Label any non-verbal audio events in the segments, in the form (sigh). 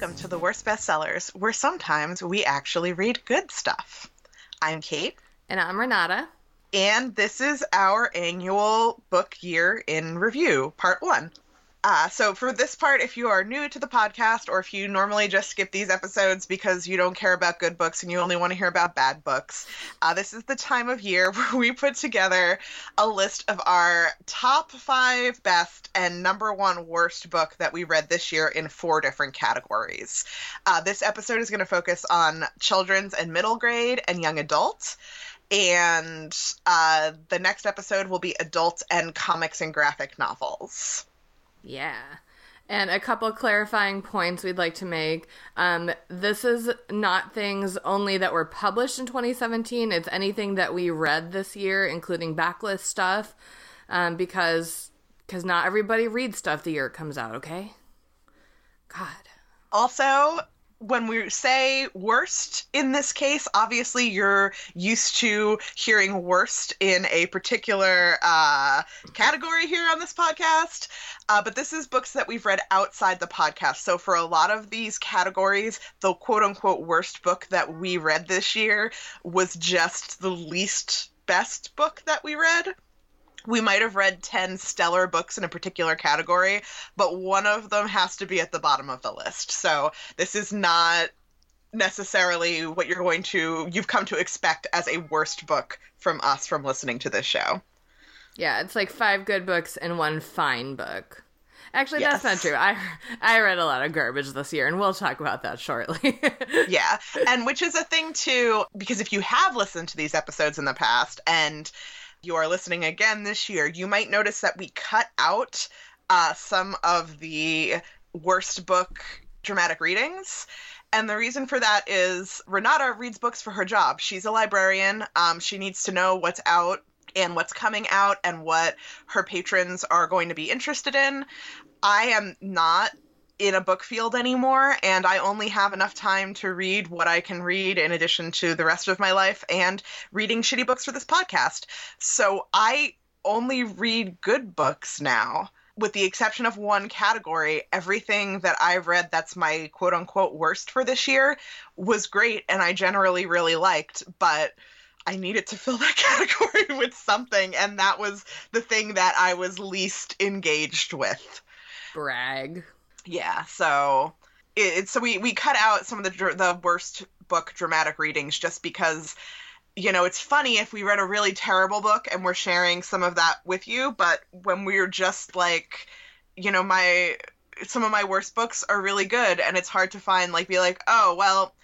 welcome to the Worst Bestsellers, where sometimes we actually read good stuff. I'm Kait. And I'm Renata. And this is our annual book year in review, part one. Uh, so, for this part, if you are new to the podcast, or if you normally just skip these episodes because you don't care about good books and you only want to hear about bad books, uh, this is the time of year (laughs) where we put together a list of our top five best and number one worst book that we read this year in four different categories. Uh, this episode is going to focus on children's and middle grade and young adult and uh, the next episode will be adult and comics and graphic novels. Yeah. And a couple clarifying points we'd like to make. Um, this is not things only that were published in 2017. It's anything that we read this year, including backlist stuff, um, because because not everybody reads stuff the year it comes out. Okay. God. Also, when we say worst in this case, obviously you're used to hearing worst in a particular uh, category here on this podcast. Uh, but this is books that we've read outside the podcast. So for a lot of these categories, the quote unquote worst book that we read this year was just the least best book that we read we might have read 10 stellar books in a particular category, but one of them has to be at the bottom of the list. So this is not necessarily what you're going to you've come to expect as a worst book from us from listening to this show. Yeah, it's like five good books and one fine book. Actually, yes. that's not true. I I read a lot of garbage this year, and we'll talk about that shortly. (laughs) yeah, and which is a thing too, because if you have listened to these episodes in the past and you are listening again this year, you might notice that we cut out uh, some of the worst book dramatic readings. And the reason for that is Renata reads books for her job. She's a librarian. Um, she needs to know what's out and what's coming out and what her patrons are going to be interested in. I am not in a book field anymore and I only have enough time to read what I can read in addition to the rest of my life and reading shitty books for this podcast. So I only read good books now. With the exception of one category, everything that I've read that's my quote unquote worst for this year was great and I generally really liked, but I needed to fill (laughs) that category with something, and that was the thing that I was least engaged with. Brag yeah so it, so we we cut out some of the the worst book dramatic readings just because you know it's funny if we read a really terrible book and we're sharing some of that with you but when we're just like you know my some of my worst books are really good and it's hard to find like be like oh well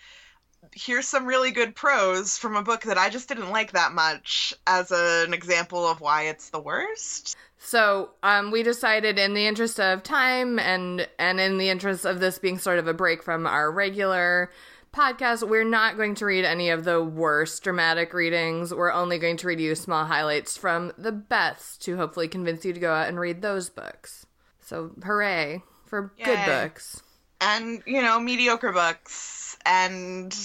here's some really good prose from a book that I just didn't like that much as a, an example of why it's the worst. So um, we decided, in the interest of time and and in the interest of this being sort of a break from our regular podcast, we're not going to read any of the worst dramatic readings. We're only going to read you small highlights from the best to hopefully convince you to go out and read those books. So hooray for Yay. good books and you know mediocre books and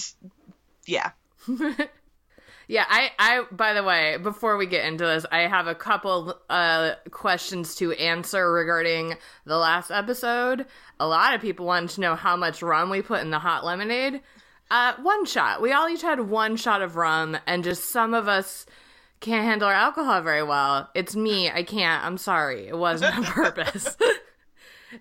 yeah. (laughs) Yeah, I, I, by the way, before we get into this, I have a couple uh, questions to answer regarding the last episode. A lot of people wanted to know how much rum we put in the hot lemonade. Uh, one shot. We all each had one shot of rum, and just some of us can't handle our alcohol very well. It's me. I can't. I'm sorry. It wasn't on (laughs) purpose. (laughs)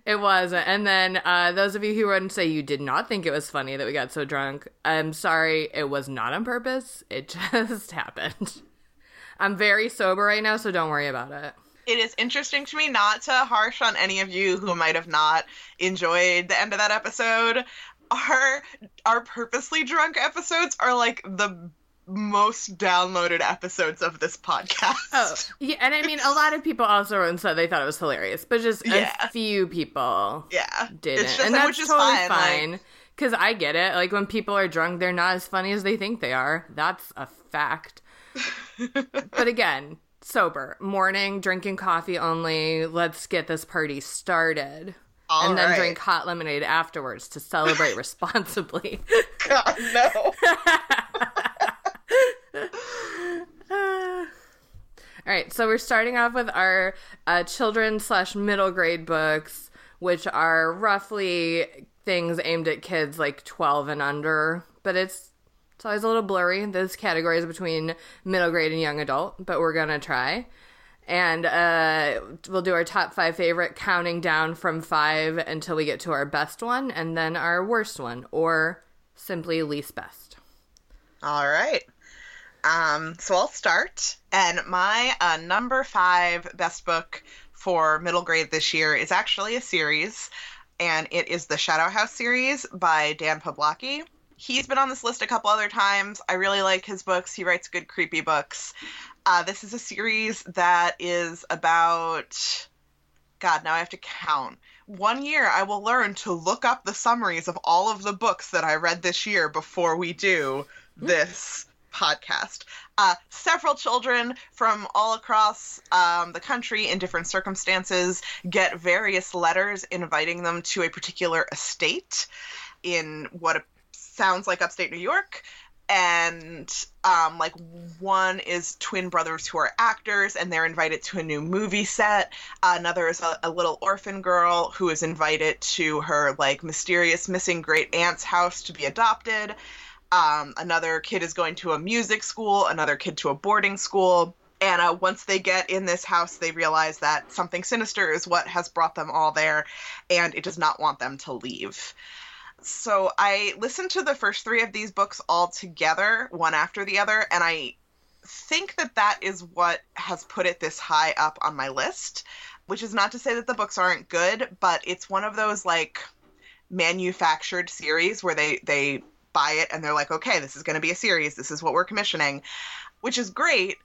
It was. And then uh, those of you who wouldn't say you did not think it was funny that we got so drunk, I'm sorry. It was not on purpose. It (laughs) just happened. I'm very sober right now, so don't worry about it. It is interesting to me not to harsh on any of you who might have not enjoyed the end of that episode. Our our purposely drunk episodes are like the most downloaded episodes of this podcast. Oh, yeah, and I mean, a lot of people also wrote and said they thought it was hilarious, but just yeah. a few people, yeah, didn't, just, and that's totally fine. Because like... I get it. Like when people are drunk, they're not as funny as they think they are. That's a fact. (laughs) but again, sober, morning, drinking coffee only. Let's get this party started. All and then right. drink hot lemonade afterwards to celebrate (laughs) responsibly. God, no. (laughs) (laughs) All right, so we're starting off with our uh, children slash middle grade books, which are roughly things aimed at kids like 12 and under, but it's it's always a little blurry. Those categories between middle grade and young adult, but we're gonna try. And uh, we'll do our top five favorite, counting down from five until we get to our best one, and then our worst one, or simply least best. All right. Um, so I'll start. And my uh, number five best book for middle grade this year is actually a series, and it is the Shadow House series by Dan Poblocki. He's been on this list a couple other times. I really like his books. He writes good, creepy books. Uh, this is a series that is about. God, now I have to count. One year I will learn to look up the summaries of all of the books that I read this year before we do this podcast. Uh, several children from all across um, the country in different circumstances get various letters inviting them to a particular estate in what sounds like upstate New York. And um, like one is twin brothers who are actors and they're invited to a new movie set. Another is a, a little orphan girl who is invited to her like mysterious missing great aunt's house to be adopted. Um, another kid is going to a music school, another kid to a boarding school. And once they get in this house, they realize that something sinister is what has brought them all there, and it does not want them to leave. So I listened to the first three of these books all together, one after the other, and I think that that is what has put it this high up on my list. Which is not to say that the books aren't good, but it's one of those like manufactured series where they they buy it and they're like, okay, this is going to be a series. This is what we're commissioning, which is great.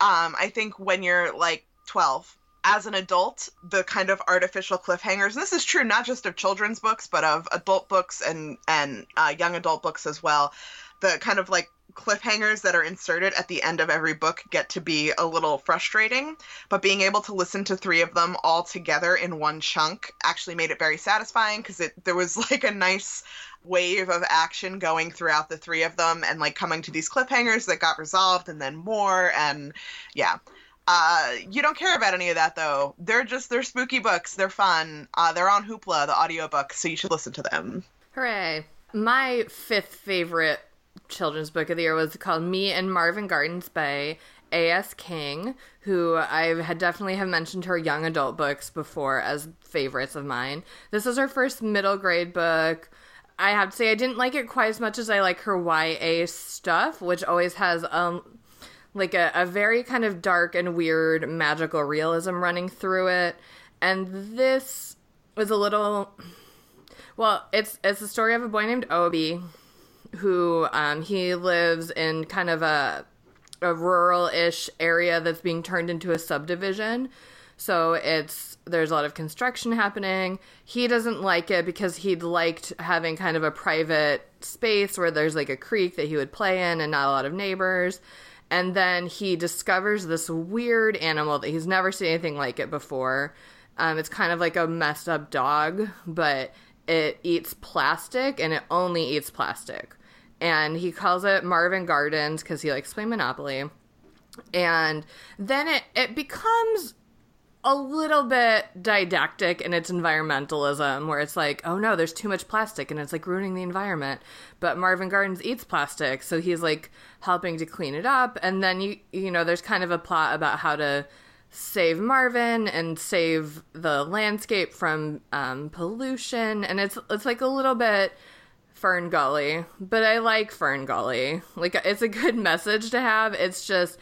Um, I think when you're like 12, as an adult, the kind of artificial cliffhangers, and this is true not just of children's books, but of adult books and, and uh, young adult books as well, the kind of like cliffhangers that are inserted at the end of every book get to be a little frustrating, but being able to listen to three of them all together in one chunk actually made it very satisfying because it there was like a nice wave of action going throughout the three of them and like coming to these cliffhangers that got resolved and then more and yeah. Uh, you don't care about any of that though. They're just they're spooky books. They're fun. Uh, they're on hoopla the audiobook so you should listen to them. Hooray. My fifth favorite children's book of the year was called me and marvin gardens by A.S. King, who I had definitely have mentioned her young adult books before as favorites of mine. This is her first middle grade book. I have to say I didn't like it quite as much as I like her YA stuff, which always has um like a, a very kind of dark and weird magical realism running through it. And this was a little well, it's it's the story of a boy named Obi who um, he lives in kind of a a rural-ish area that's being turned into a subdivision. So it's there's a lot of construction happening. He doesn't like it because he'd liked having kind of a private space where there's like a creek that he would play in and not a lot of neighbors. And then he discovers this weird animal that he's never seen anything like it before. Um, it's kind of like a messed up dog, but it eats plastic and it only eats plastic. And he calls it Marvin Gardens because he likes to play Monopoly. And then it, it becomes a little bit didactic in its environmentalism where it's like oh no there's too much plastic and it's like ruining the environment. But marvin gardens eats plastic so he's like helping to clean it up. And then you you know there's kind of a plot about how to save marvin and save the landscape from um, pollution. And it's it's like a little bit fern gully but i like fern gully like it's a good message to have it's just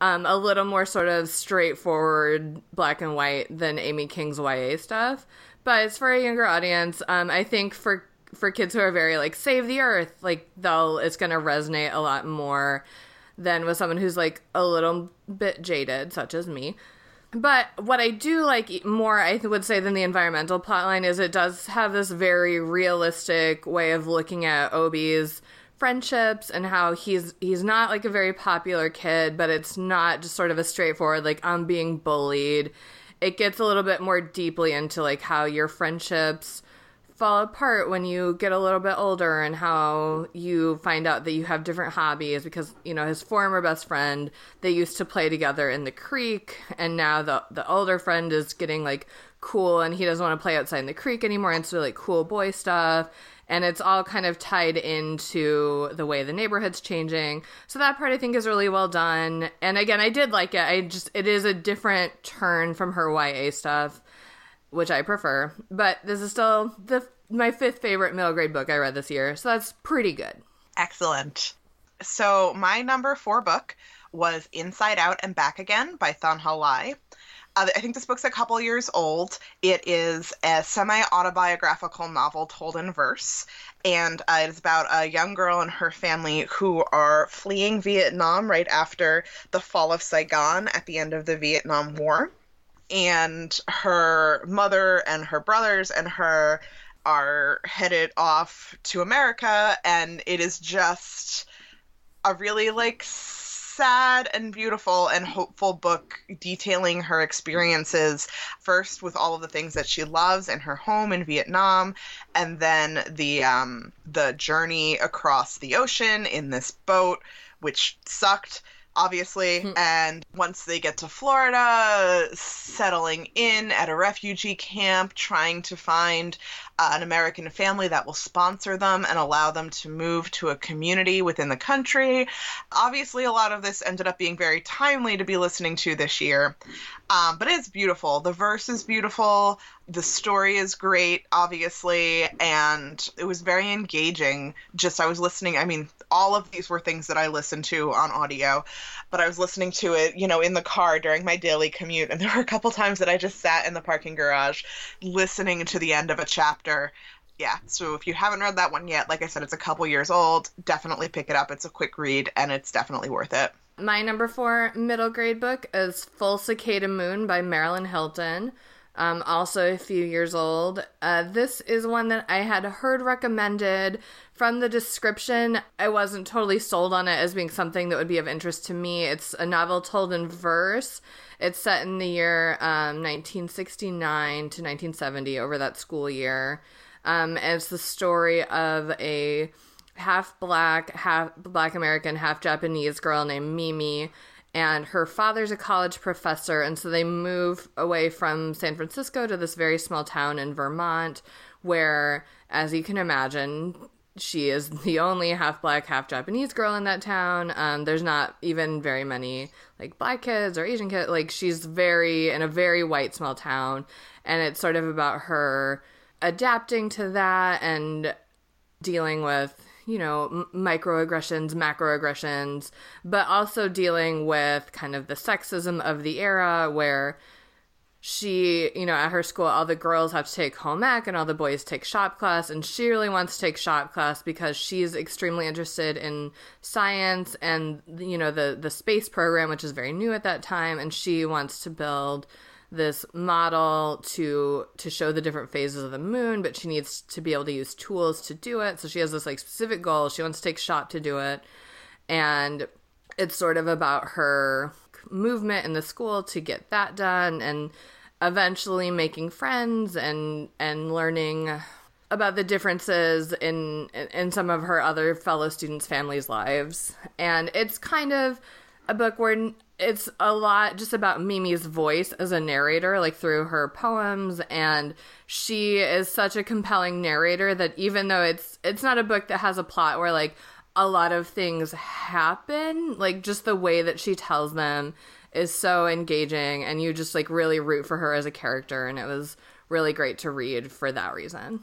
um, a little more sort of straightforward black and white than Amy King's YA stuff. But it's for a younger audience. Um, I think for for kids who are very like save the earth, like they'll it's gonna resonate a lot more than with someone who's like a little bit jaded, such as me. But what I do like more, I would say, than the environmental plotline is it does have this very realistic way of looking at Obi's friendships and how he's he's not like a very popular kid, but it's not just sort of a straightforward like I'm being bullied. It gets a little bit more deeply into like how your friendships fall apart when you get a little bit older and how you find out that you have different hobbies because you know his former best friend they used to play together in the creek and now the the older friend is getting like cool and he doesn't want to play outside in the creek anymore and so like cool boy stuff. And it's all kind of tied into the way the neighborhood's changing. So that part i think is really well done. And again i did like it. I just it is a different turn from her ya stuff which i prefer but this is still the my fifth favorite middle grade book i read this year so that's pretty good excellent so my number four book was inside out and back again by Thanhha Lai uh, I think this book's a couple years old. It is a semi autobiographical novel told in verse. And uh, it is about a young girl and her family who are fleeing Vietnam right after the fall of Saigon at the end of the Vietnam War. And her mother and her brothers and her are headed off to America. And it is just a really like sad and beautiful and hopeful book detailing her experiences first with all of the things that she loves in her home in Vietnam and then the um, the journey across the ocean in this boat which sucked obviously. Hmm. And once they get to Florida, settling in at a refugee camp, trying to find uh, an American family that will sponsor them and allow them to move to a community within the country. Obviously, a lot of this ended up being very timely to be listening to this year, um, but it's beautiful. The verse is beautiful. The story is great, obviously, and it was very engaging. Just I was listening. I mean, all of these were things that I listened to on audio, but I was listening to it, you know, in the car during my daily commute, and (laughs) there were a couple times that I just sat in the parking garage listening to the end of a chapter yeah so if you haven't read that one yet like i said it's a couple years old definitely pick it up it's a quick read and it's definitely worth it my number four middle grade book is full cicada moon by marilyn hilton um, also a few years old. Uh, this is one that I had heard recommended from the description. I wasn't totally sold on it as being something that would be of interest to me. It's a novel told in verse. It's set in the year um, 1969 to 1970 over that school year. Um, and it's the story of a half black, half black American, half Japanese girl named Mimi. And her father's a college professor. And so they move away from San Francisco to this very small town in Vermont, where, as you can imagine, she is the only half black, half Japanese girl in that town. Um, there's not even very many like black kids or Asian kids. Like she's very in a very white small town, and it's sort of about her adapting to that and dealing with you know microaggressions macroaggressions but also dealing with kind of the sexism of the era where she you know at her school all the girls have to take home ec and all the boys take shop class and she really wants to take shop class because she's extremely interested in science and you know the the space program which is very new at that time and she wants to build this model to to show the different phases of the moon but she needs to be able to use tools to do it. So she has this like specific goal. She wants to take shop to do it. And it's sort of about her movement in the school to get that done and eventually making friends and and learning about the differences in in some of her other fellow students families lives. And it's kind of a book where it's a lot just about Mimi's voice as a narrator, like through her poems, and she is such a compelling narrator that even though it's it's not a book that has a plot where like a lot of things happen, like just the way that she tells them is so engaging, and you just like really root for her as a character, and it was really great to read for that reason.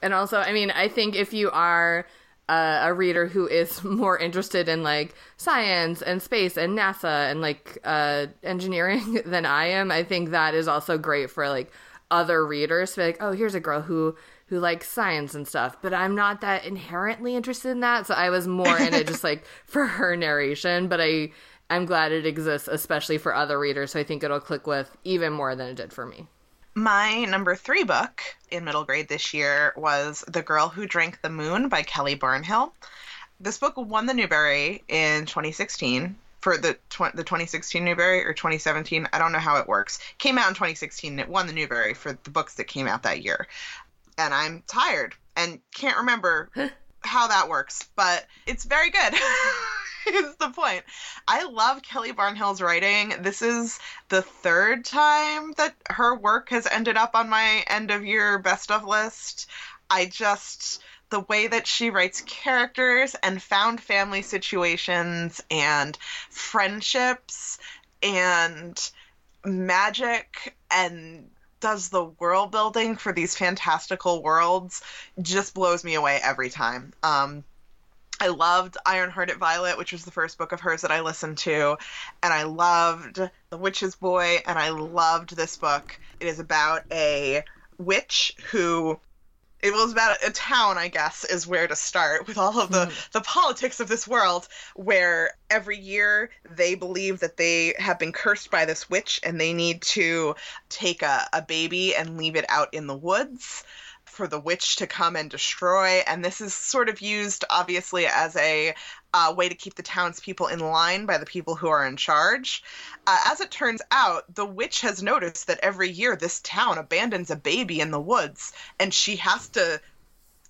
And also, I mean, I think if you are uh, a reader who is (laughs) more interested in like science and space and NASA and like uh, engineering (laughs) than I am, I think that is also great for like other readers to be like, oh, here's a girl who who likes science and stuff, but I'm not that inherently interested in that. So I was more in it just (laughs) like for her narration, but I I'm glad it exists, especially for other readers. So I think it'll click with even more than it did for me. My number three book in middle grade this year was The Girl Who Drank the Moon by Kelly Barnhill. This book won the Newbery in 2016 for the tw- the 2016 Newbery or 2017. I don't know how it works. Came out in 2016 and it won the Newbery for the books that came out that year. And I'm tired and can't remember how that works, but it's very good. (laughs) (laughs) is the point. I love Kelly Barnhill's writing. This is the third time that her work has ended up on my end of year best of list. I just the way that she writes characters and found family situations and friendships and magic and does the world building for these fantastical worlds just blows me away every time. Um, I loved Ironhearted Violet, which was the first book of hers that I listened to, and I loved The Witch's Boy, and I loved this book. It is about a witch who it was about a town, I guess, is where to start with all of the mm. the politics of this world, where every year they believe that they have been cursed by this witch and they need to take a, a baby and leave it out in the woods for the witch to come and destroy. And this is sort of used, obviously, as a uh, way to keep the townspeople in line by the people who are in charge. Uh, as it turns out, the witch has noticed that every year this town abandons a baby in the woods, and she has to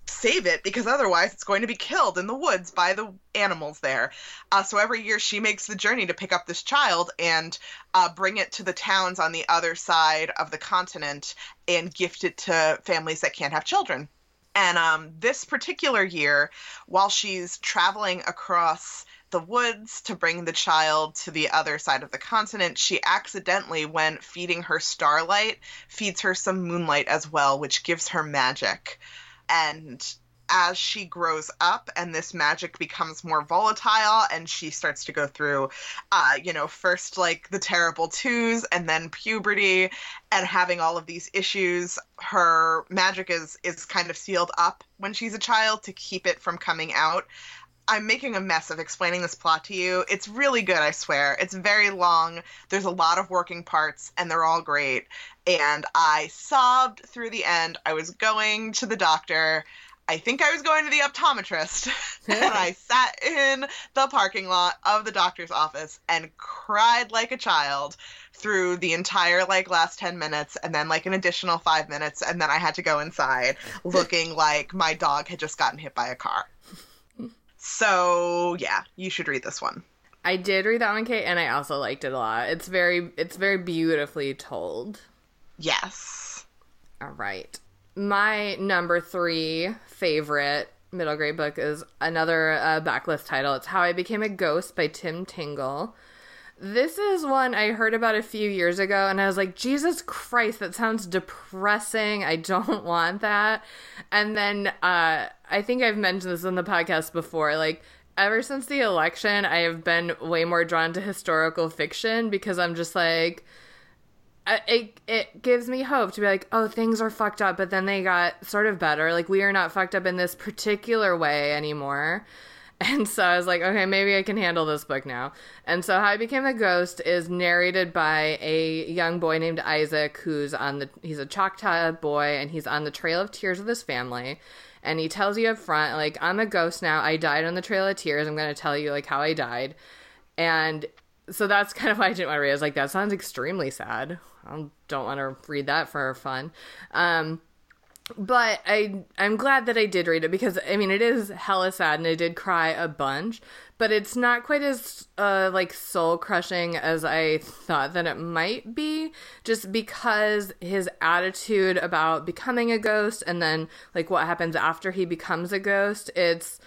save it because otherwise it's going to be killed in the woods by the animals there. Uh, so every year she makes the journey to pick up this child and uh, bring it to the towns on the other side of the continent and gift it to families that can't have children. And um, this particular year, while she's traveling across the woods to bring the child to the other side of the continent, she accidentally, when feeding her starlight, feeds her some moonlight as well, which gives her magic and as she grows up and this magic becomes more volatile and she starts to go through uh you know first like the terrible twos and then puberty and having all of these issues her magic is is kind of sealed up when she's a child to keep it from coming out I'm making a mess of explaining this plot to you. It's really good, I swear. It's very long. There's a lot of working parts, and they're all great. And I sobbed through the end. I was going to the doctor. I think I was going to the optometrist. (laughs) and I sat in the parking lot of the doctor's office and cried like a child through the entire like last 10 minutes and then like an additional 5 minutes and then I had to go inside (laughs) looking like my dog had just gotten hit by a car. So yeah, you should read this one. I did read that one, Kait, and I also liked it a lot. It's very it's very beautifully told. Yes. All right. My number three favorite middle grade book is another uh, backlist title. It's How I Became a Ghost by Tim Tingle. This is one I heard about a few years ago, and I was like, Jesus Christ, that sounds depressing. I don't (laughs) want that. And then uh, I think I've mentioned this in the podcast before. Like, ever since the election, I have been way more drawn to historical fiction because I'm just like, it it gives me hope to be like, oh, things are fucked up, but then they got sort of better. Like we are not fucked up in this particular way anymore. (laughs) And so I was like, okay, maybe I can handle this book now. And so How I Became a Ghost is narrated by a young boy named Isaac who's on the he's a Choctaw boy and he's on the trail of tears with his family. And he tells you up front, like, I'm a ghost now. I died on the Trail of Tears. I'm gonna tell you like how I died. And so that's (laughs) kind of why I didn't want to read. I was like, that sounds extremely sad. I don't want to read that for fun. Um, but I I'm glad that I did read it because I mean it is hella sad and I did cry a bunch, but it's not quite as uh like soul crushing as I thought that it might be just because his attitude about becoming a ghost and then like what happens after he becomes a ghost it's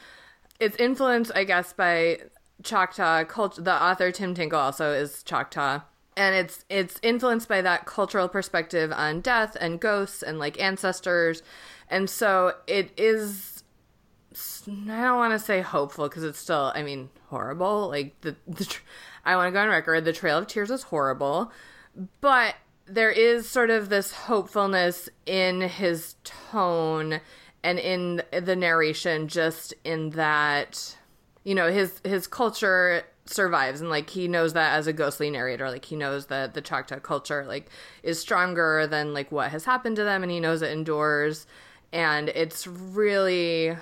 it's influenced I guess by Choctaw culture the author Tim Tingle also is Choctaw and it's it's influenced by that cultural perspective on death and ghosts and like ancestors. And so it is i don't want to say hopeful because it's still i mean horrible. Like the, the i want to go on record the trail of tears is horrible. But there is sort of this hopefulness in his tone and in the narration just in that you know his his culture survives and like he knows that as a ghostly narrator like he knows that the choctaw culture like is stronger than like what has happened to them and he knows it endures and it's really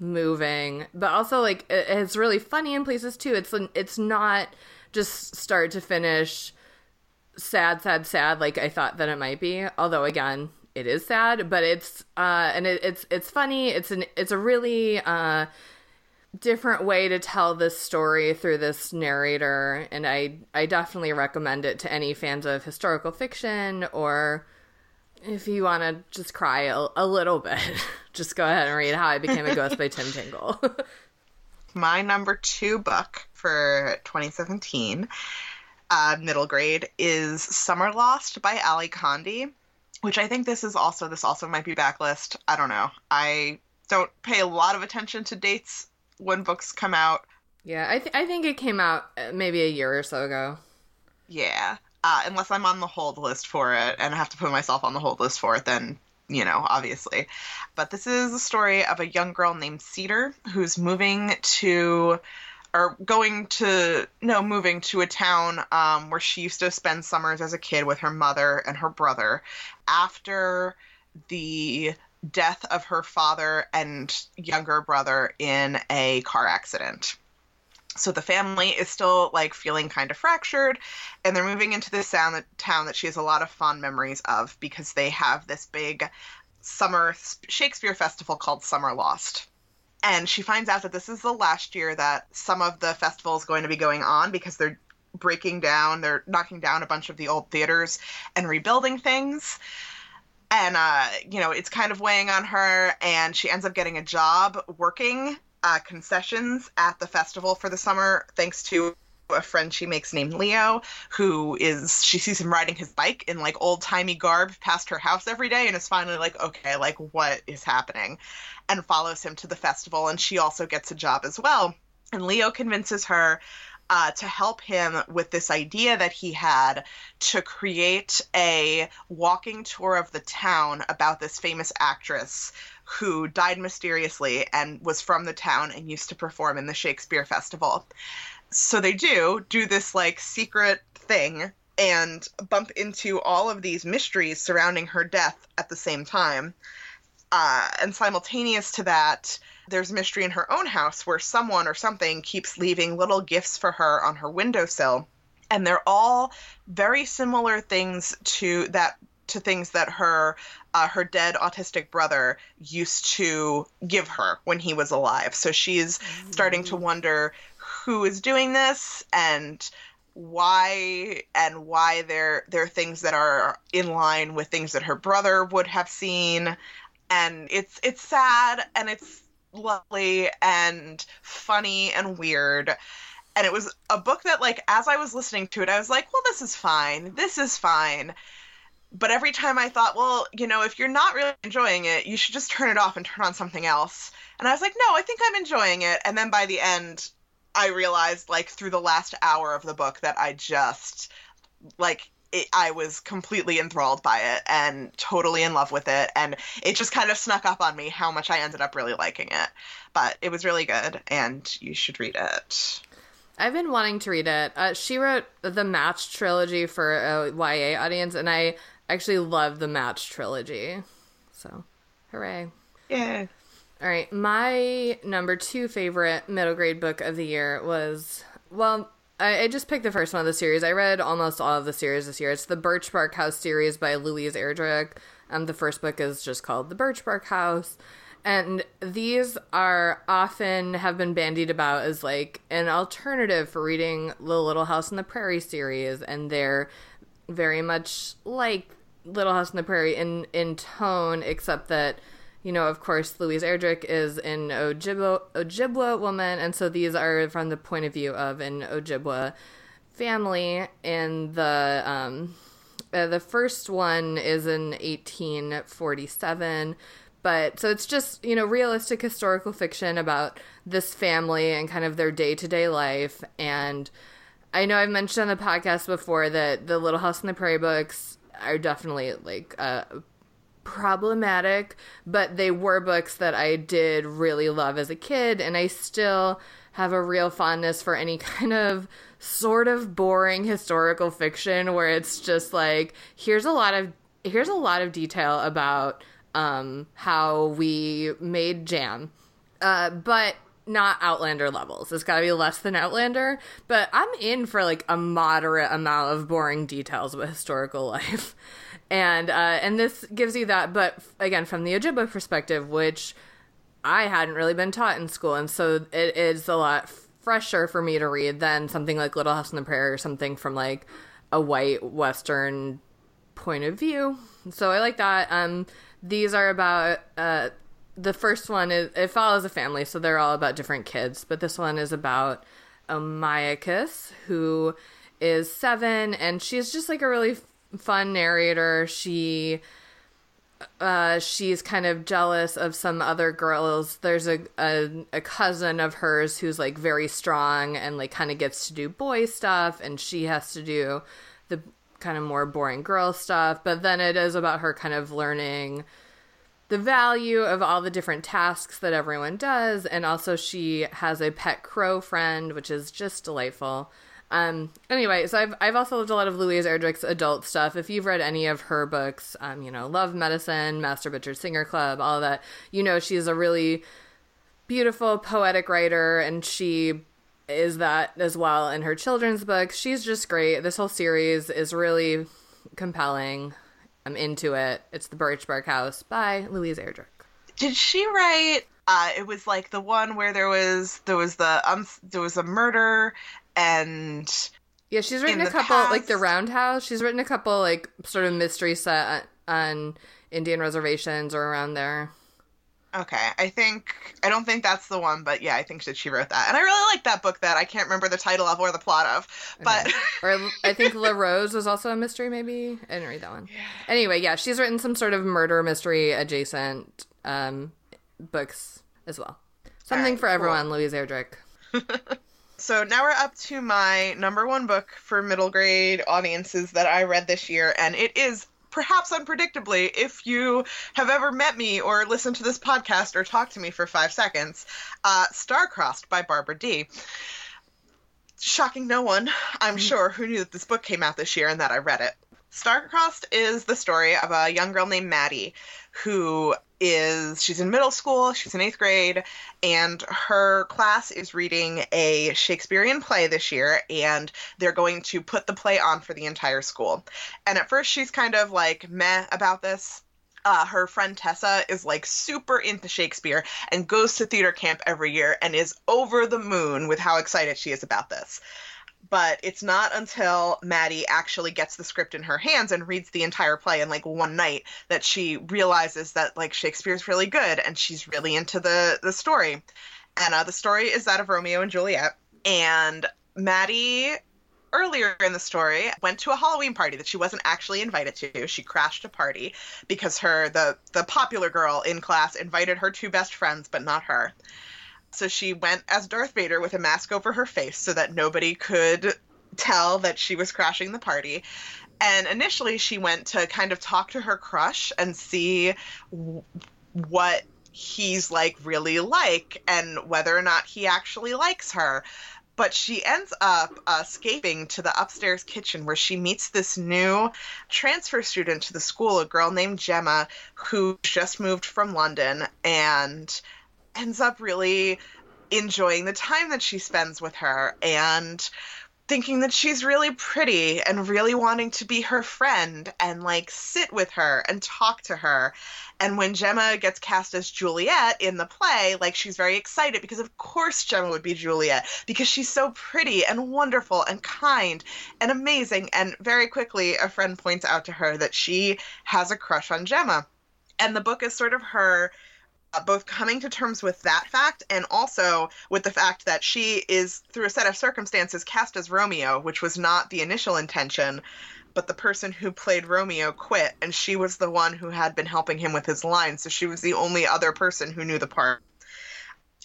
moving. But also like it's really funny in places too. It's it's not just start to finish sad sad sad like i thought that it might be although again it is sad but it's uh and it, it's it's funny. It's an it's a really uh different way to tell this story through this narrator and I I definitely recommend it to any fans of historical fiction or if you want to just cry a, a little bit, (laughs) just go ahead and read How I Became a Ghost by Tim (laughs) Tingle. My number two book for 2017, uh, middle grade, is Summer Lost by Ally Condie, which I think this is also, this also might be backlist. I don't know. I don't pay a lot of attention to dates when books come out. Yeah, I, th- I think it came out uh, maybe a year or so ago. Yeah. Uh, unless I'm on the hold list for it and I have to put myself on the hold list for it, then, you know, obviously. But this is a story of a young girl named Cedar who's moving to, or going to, no, moving to a town um, where she used to spend summers as a kid with her mother and her brother after the death of her father and younger brother in a car accident. So the family is still like feeling kind of fractured, and they're moving into this that, town that she has a lot of fond memories of because they have this big summer Shakespeare festival called Summer Lost. And she finds out that this is the last year that some of the festival is going to be going on because they're breaking down, they're knocking down a bunch of the old theaters and rebuilding things and uh, you know it's kind of weighing on her and she ends up getting a job working uh, concessions at the festival for the summer thanks to a friend she makes named leo who is she sees him riding his bike in like old timey garb past her house every day and is finally like okay like what is happening? and follows him to the festival and she also gets a job as well. And leo convinces her uh, to help him with this idea that he had to create a walking tour of the town about this famous actress who died mysteriously and was from the town and used to perform in the Shakespeare Festival. So they do do this like secret thing and bump into all of these mysteries surrounding her death at the same time. Uh, and simultaneous to that, there's mystery in her own house where someone or something keeps leaving little gifts for her on her windowsill. And they're all very similar things to that to things that her uh, her dead autistic brother used to give her when he was alive. So she's starting to wonder who is doing this and why and why they're they're things that are in line with things that her brother would have seen and it's it's sad and it's lovely and funny and weird. And it was a book that like as i was listening to it i was like well this is fine. This is fine. But every time i thought well you know if you're not really enjoying it you should just turn it off and turn on something else. And i was like no i think i'm enjoying it. And then by the end i realized like through the last hour of the book that i just like it, I was completely enthralled by it and totally in love with it. And it just kind of snuck up on me how much I ended up really liking it. But it was really good, and you should read it. I've been wanting to read it. Uh, she wrote the Match trilogy for a YA audience, and I actually love the Match trilogy. So, hooray. Yeah. All right. My number two favorite middle grade book of the year was, well, I, I just picked the first one of the series. I read almost all of the series this year. It's the Birch Bark House series by Louise Erdrich. Um, the first book is just called The Birch Bark House. And these are often have been bandied about as like an alternative for reading the Little House on the Prairie series, and they're very much like Little House on the Prairie in in tone, except that you know, of course, Louise Erdrich is an Ojibwa, Ojibwa woman, and so these are from the point of view of an Ojibwa family. And the um, uh, the first one is in 1847, but so it's just you know realistic historical fiction about this family and kind of their day to day life. And I know I've mentioned on the podcast before that the Little House on the Prairie books are definitely like a problematic, but they were books that I did really love as a kid, and I still have a real fondness for any (laughs) kind of sort of boring historical fiction where it's just like here's a lot of here's a lot of detail about um, how we made jam, uh, but not Outlander levels. It's got to be less than Outlander, but I'm in for like a moderate amount of boring details about historical (laughs) life and uh, and this gives you that, but again from the Ojibwa perspective, which I hadn't really been taught in school, and so it is a lot fresher for me to read than something like Little House on the Prairie or something from like a white Western point of view. So I like that. Um, these are about uh, the first one is it follows a family, so they're all about different kids, but this one is about Omakayas, who is seven, and she's just like a really fun narrator. She uh, she's kind of jealous of some other girls. There's a, a, a cousin of hers who's like very strong and like kind of gets to do boy stuff, and she has to do the kind of more boring girl stuff. But then it is about her kind of learning the value of all the different tasks that everyone does, and also she has a pet crow friend, which is just delightful. Um, anyway, so I've I've also loved a lot of Louise Erdrich's adult stuff. If you've read any of her books, um, you know, Love Medicine, Master Butcher Singer Club, all that, you know, she's a really beautiful poetic writer, and she is that as well in her children's books. She's just great. This whole series is really compelling. I'm into it. It's The Birchbark House by Louise Erdrich. Did she write? Uh, it was like the one where there was there was the um there was a murder and yeah, she's written a couple past... like the Roundhouse. She's written a couple like sort of mystery set on Indian reservations or around there. Okay, I think I don't think that's the one, but yeah, I think that she wrote that, and I really like that book that I can't remember the title of or the plot of, but okay. (laughs) or (laughs) I think La Rose was also a mystery, maybe I didn't read that one. Yeah. Anyway, yeah, she's written some sort of murder mystery adjacent um, books as well. Something right, for everyone, cool. Louise Erdrich. (laughs) So now we're up to my number one book for middle grade audiences that I read this year, and it is perhaps unpredictably, if you have ever met me or listened to this podcast or talked to me for five seconds, uh, Starcrossed by Barbara Dee. Shocking no one, I'm mm-hmm. sure, who knew that this book came out this year and that I read it. Starcrossed is the story of a young girl named Maddie who is she's in middle school, she's in eighth grade, and her class is reading a Shakespearean play this year, and they're going to put the play on for the entire school. And at first, she's kind of like meh about this. Uh, her friend Tessa is like super into Shakespeare and goes to theater camp every year and is over the moon with how excited she is about this but it's not until Maddie actually gets the script in her hands and reads the entire play in like one night that she realizes that like Shakespeare's really good and she's really into the the story. And uh, the story is that of Romeo and Juliet. And Maddie earlier in the story went to a Halloween party that she wasn't actually invited to. She crashed a party because her the the popular girl in class invited her two best friends but not her. So she went as Darth Vader with a mask over her face so that nobody could tell that she was crashing the party. And initially, she went to kind of talk to her crush and see w- what he's like really like and whether or not he actually likes her. But she ends up uh, escaping to the upstairs kitchen where she meets this new transfer student to the school, a girl named Gemma, who just moved from London. And ends up really enjoying the time that she spends with her and thinking that she's really pretty and really wanting to be her friend and like sit with her and talk to her. And when Gemma gets cast as Juliet in the play, like she's very excited because of course Gemma would be Juliet because she's so pretty and wonderful and kind and amazing. And very quickly, a friend points out to her that she has a crush on Gemma. And the book is sort of her Uh, both coming to terms with that fact and also with the fact that she is, through a set of circumstances, cast as Romeo, which was not the initial intention. But the person who played Romeo quit, and she was the one who had been helping him with his lines. So she was the only other person who knew the part.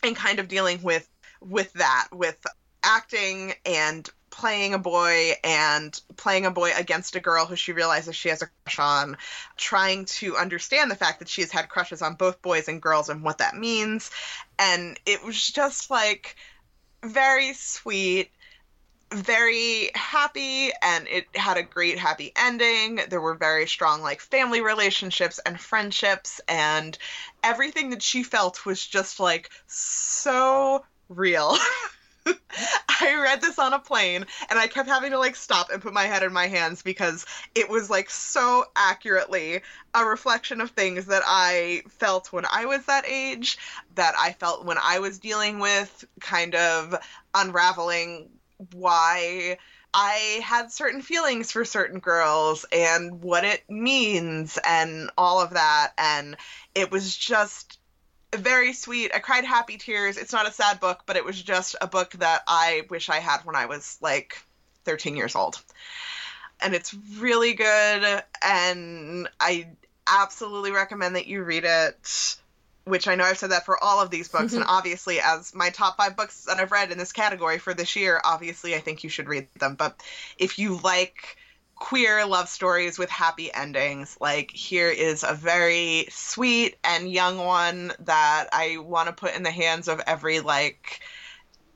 And kind of dealing with with that, with acting and playing a boy and playing a boy against a girl who she realizes she has a crush on, trying to understand the fact that she has had crushes on both boys and girls and what that means. And it was just like very sweet very happy and it had a great happy ending there were very strong like family relationships and friendships and everything that she felt was just like so real (laughs) I read this on a plane and I kept having to like stop and put my head in my hands because it was like so accurately a reflection of things that I felt when I was that age, that I felt when I was dealing with kind of unraveling why I had certain feelings for certain girls and what it means and all of that. And it was just very sweet. I cried happy tears. It's not a sad book, but it was just a book that I wish I had when I was like 13 years old. And it's really good, and I absolutely recommend that you read it. Which I know I've said that for all of these books, and (laughs) obviously, as my top five books that I've read in this category for this year, obviously, I think you should read them. But if you like queer love stories with happy endings. Like, here is a very sweet and young one that I want to put in the hands of every, like,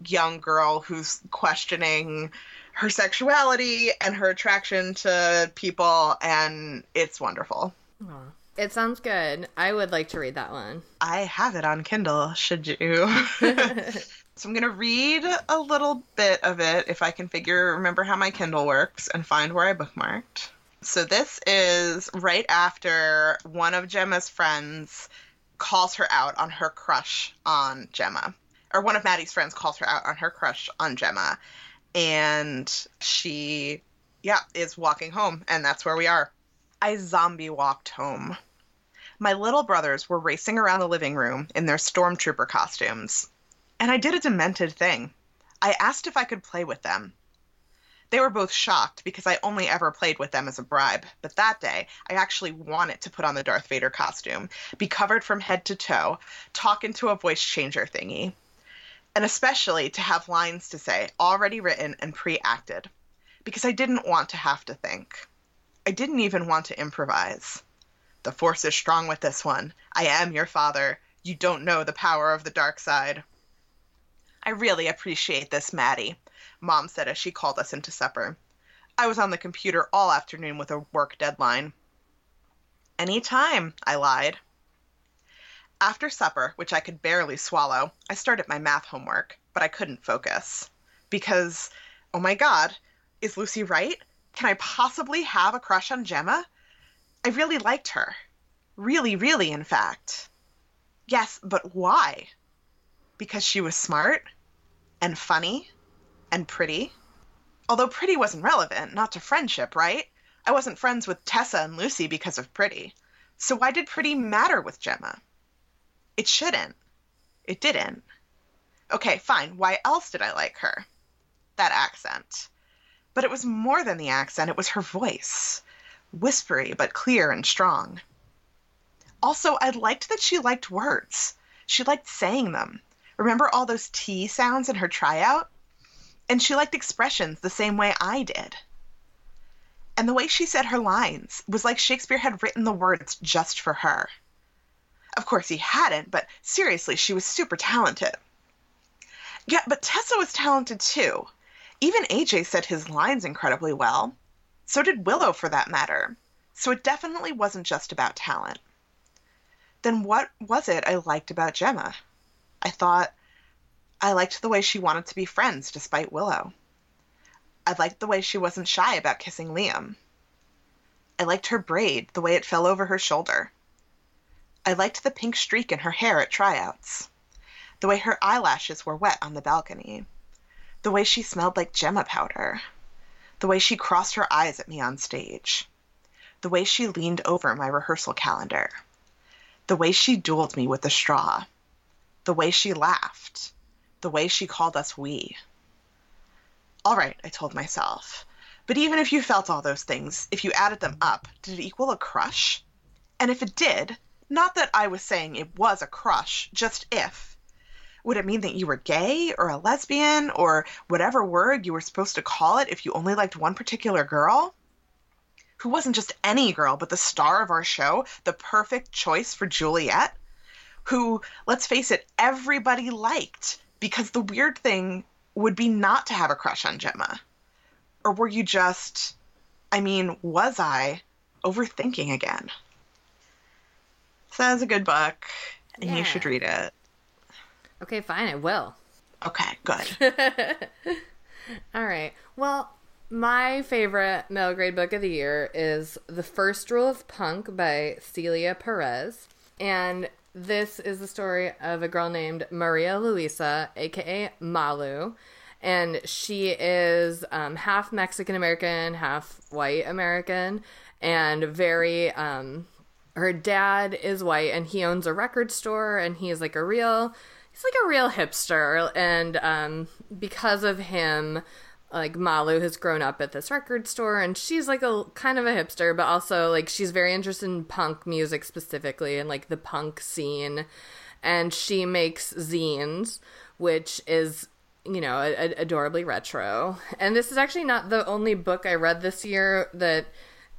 young girl who's questioning her sexuality and her attraction to people, and it's wonderful. Aww. It sounds good. I would like to read that one. I have it on Kindle, should you? (laughs) (laughs) So I'm going to read a little bit of it if I can figure, remember how my Kindle works and find where I bookmarked. So this is right after one of Gemma's friends calls her out on her crush on Gemma. Or one of Maddie's friends calls her out on her crush on Gemma. And she, yeah, is walking home. And that's where we are. I zombie walked home. My little brothers were racing around the living room in their stormtrooper costumes and I did a demented thing. I asked if I could play with them. They were both shocked because I only ever played with them as a bribe, but that day I actually wanted to put on the Darth Vader costume, be covered from head to toe, talk into a voice changer thingy, and especially to have lines to say already written and pre acted, because I didn't want to have to think. I didn't even want to improvise. The force is strong with this one. I am your father. You don't know the power of the dark side. I really appreciate this, Maddie, Mom said as she called us into supper. I was on the computer all afternoon with a work deadline. Any time, I lied. After supper, which I could barely swallow, I started my math homework, but I couldn't focus. Because, oh my god, is Lucy right? Can I possibly have a crush on Gemma? I really liked her. Really, really, in fact. Yes, but why? because she was smart and funny and pretty. Although pretty wasn't relevant, not to friendship, right? I wasn't friends with Tessa and Lucy because of pretty. So why did pretty matter with Gemma? It shouldn't. It didn't. Okay, fine. Why else did I like her? That accent. But it was more than the accent, it was her voice. Whispery, but clear and strong. Also, I liked that she liked words. She liked saying them. Remember all those T sounds in her tryout? And she liked expressions the same way I did. And the way she said her lines was like Shakespeare had written the words just for her. Of course, he hadn't, but seriously, she was super talented. Yeah, but Tessa was talented too. Even AJ said his lines incredibly well. So did Willow, for that matter. So it definitely wasn't just about talent. Then what was it I liked about Gemma? I thought I liked the way she wanted to be friends despite Willow. I liked the way she wasn't shy about kissing Liam. I liked her braid, the way it fell over her shoulder. I liked the pink streak in her hair at tryouts. The way her eyelashes were wet on the balcony. The way she smelled like Gemma powder. The way she crossed her eyes at me on stage. The way she leaned over my rehearsal calendar. The way she dueled me with a straw the way she laughed, the way she called us we. All right, I told myself. But even if you felt all those things, if you added them up, did it equal a crush? And if it did, not that I was saying it was a crush, just if, would it mean that you were gay or a lesbian or whatever word you were supposed to call it if you only liked one particular girl? Who wasn't just any girl, but the star of our show, the perfect choice for Juliet? Who, let's face it, everybody liked because the weird thing would be not to have a crush on Gemma. Or were you just, I mean, was I overthinking again? So that's a good book, and yeah. you should read it. Okay, fine, I will. Okay, good. (laughs) All right. Well, my favorite middle grade book of the year is The First Rule of Punk by Celia Perez. And this is the story of a girl named Maria Luisa, aka Malu. And she is um, half Mexican American, half white American, and very. Um, her dad is white and he owns a record store and he's like a real he's like a real hipster and um, because of him like Malu has grown up at this record store and she's like a kind of a hipster, but also like she's very interested in punk music specifically and like the punk scene. And she makes zines, which is, you know, a, a, adorably retro. And this is actually not the only book I read this year that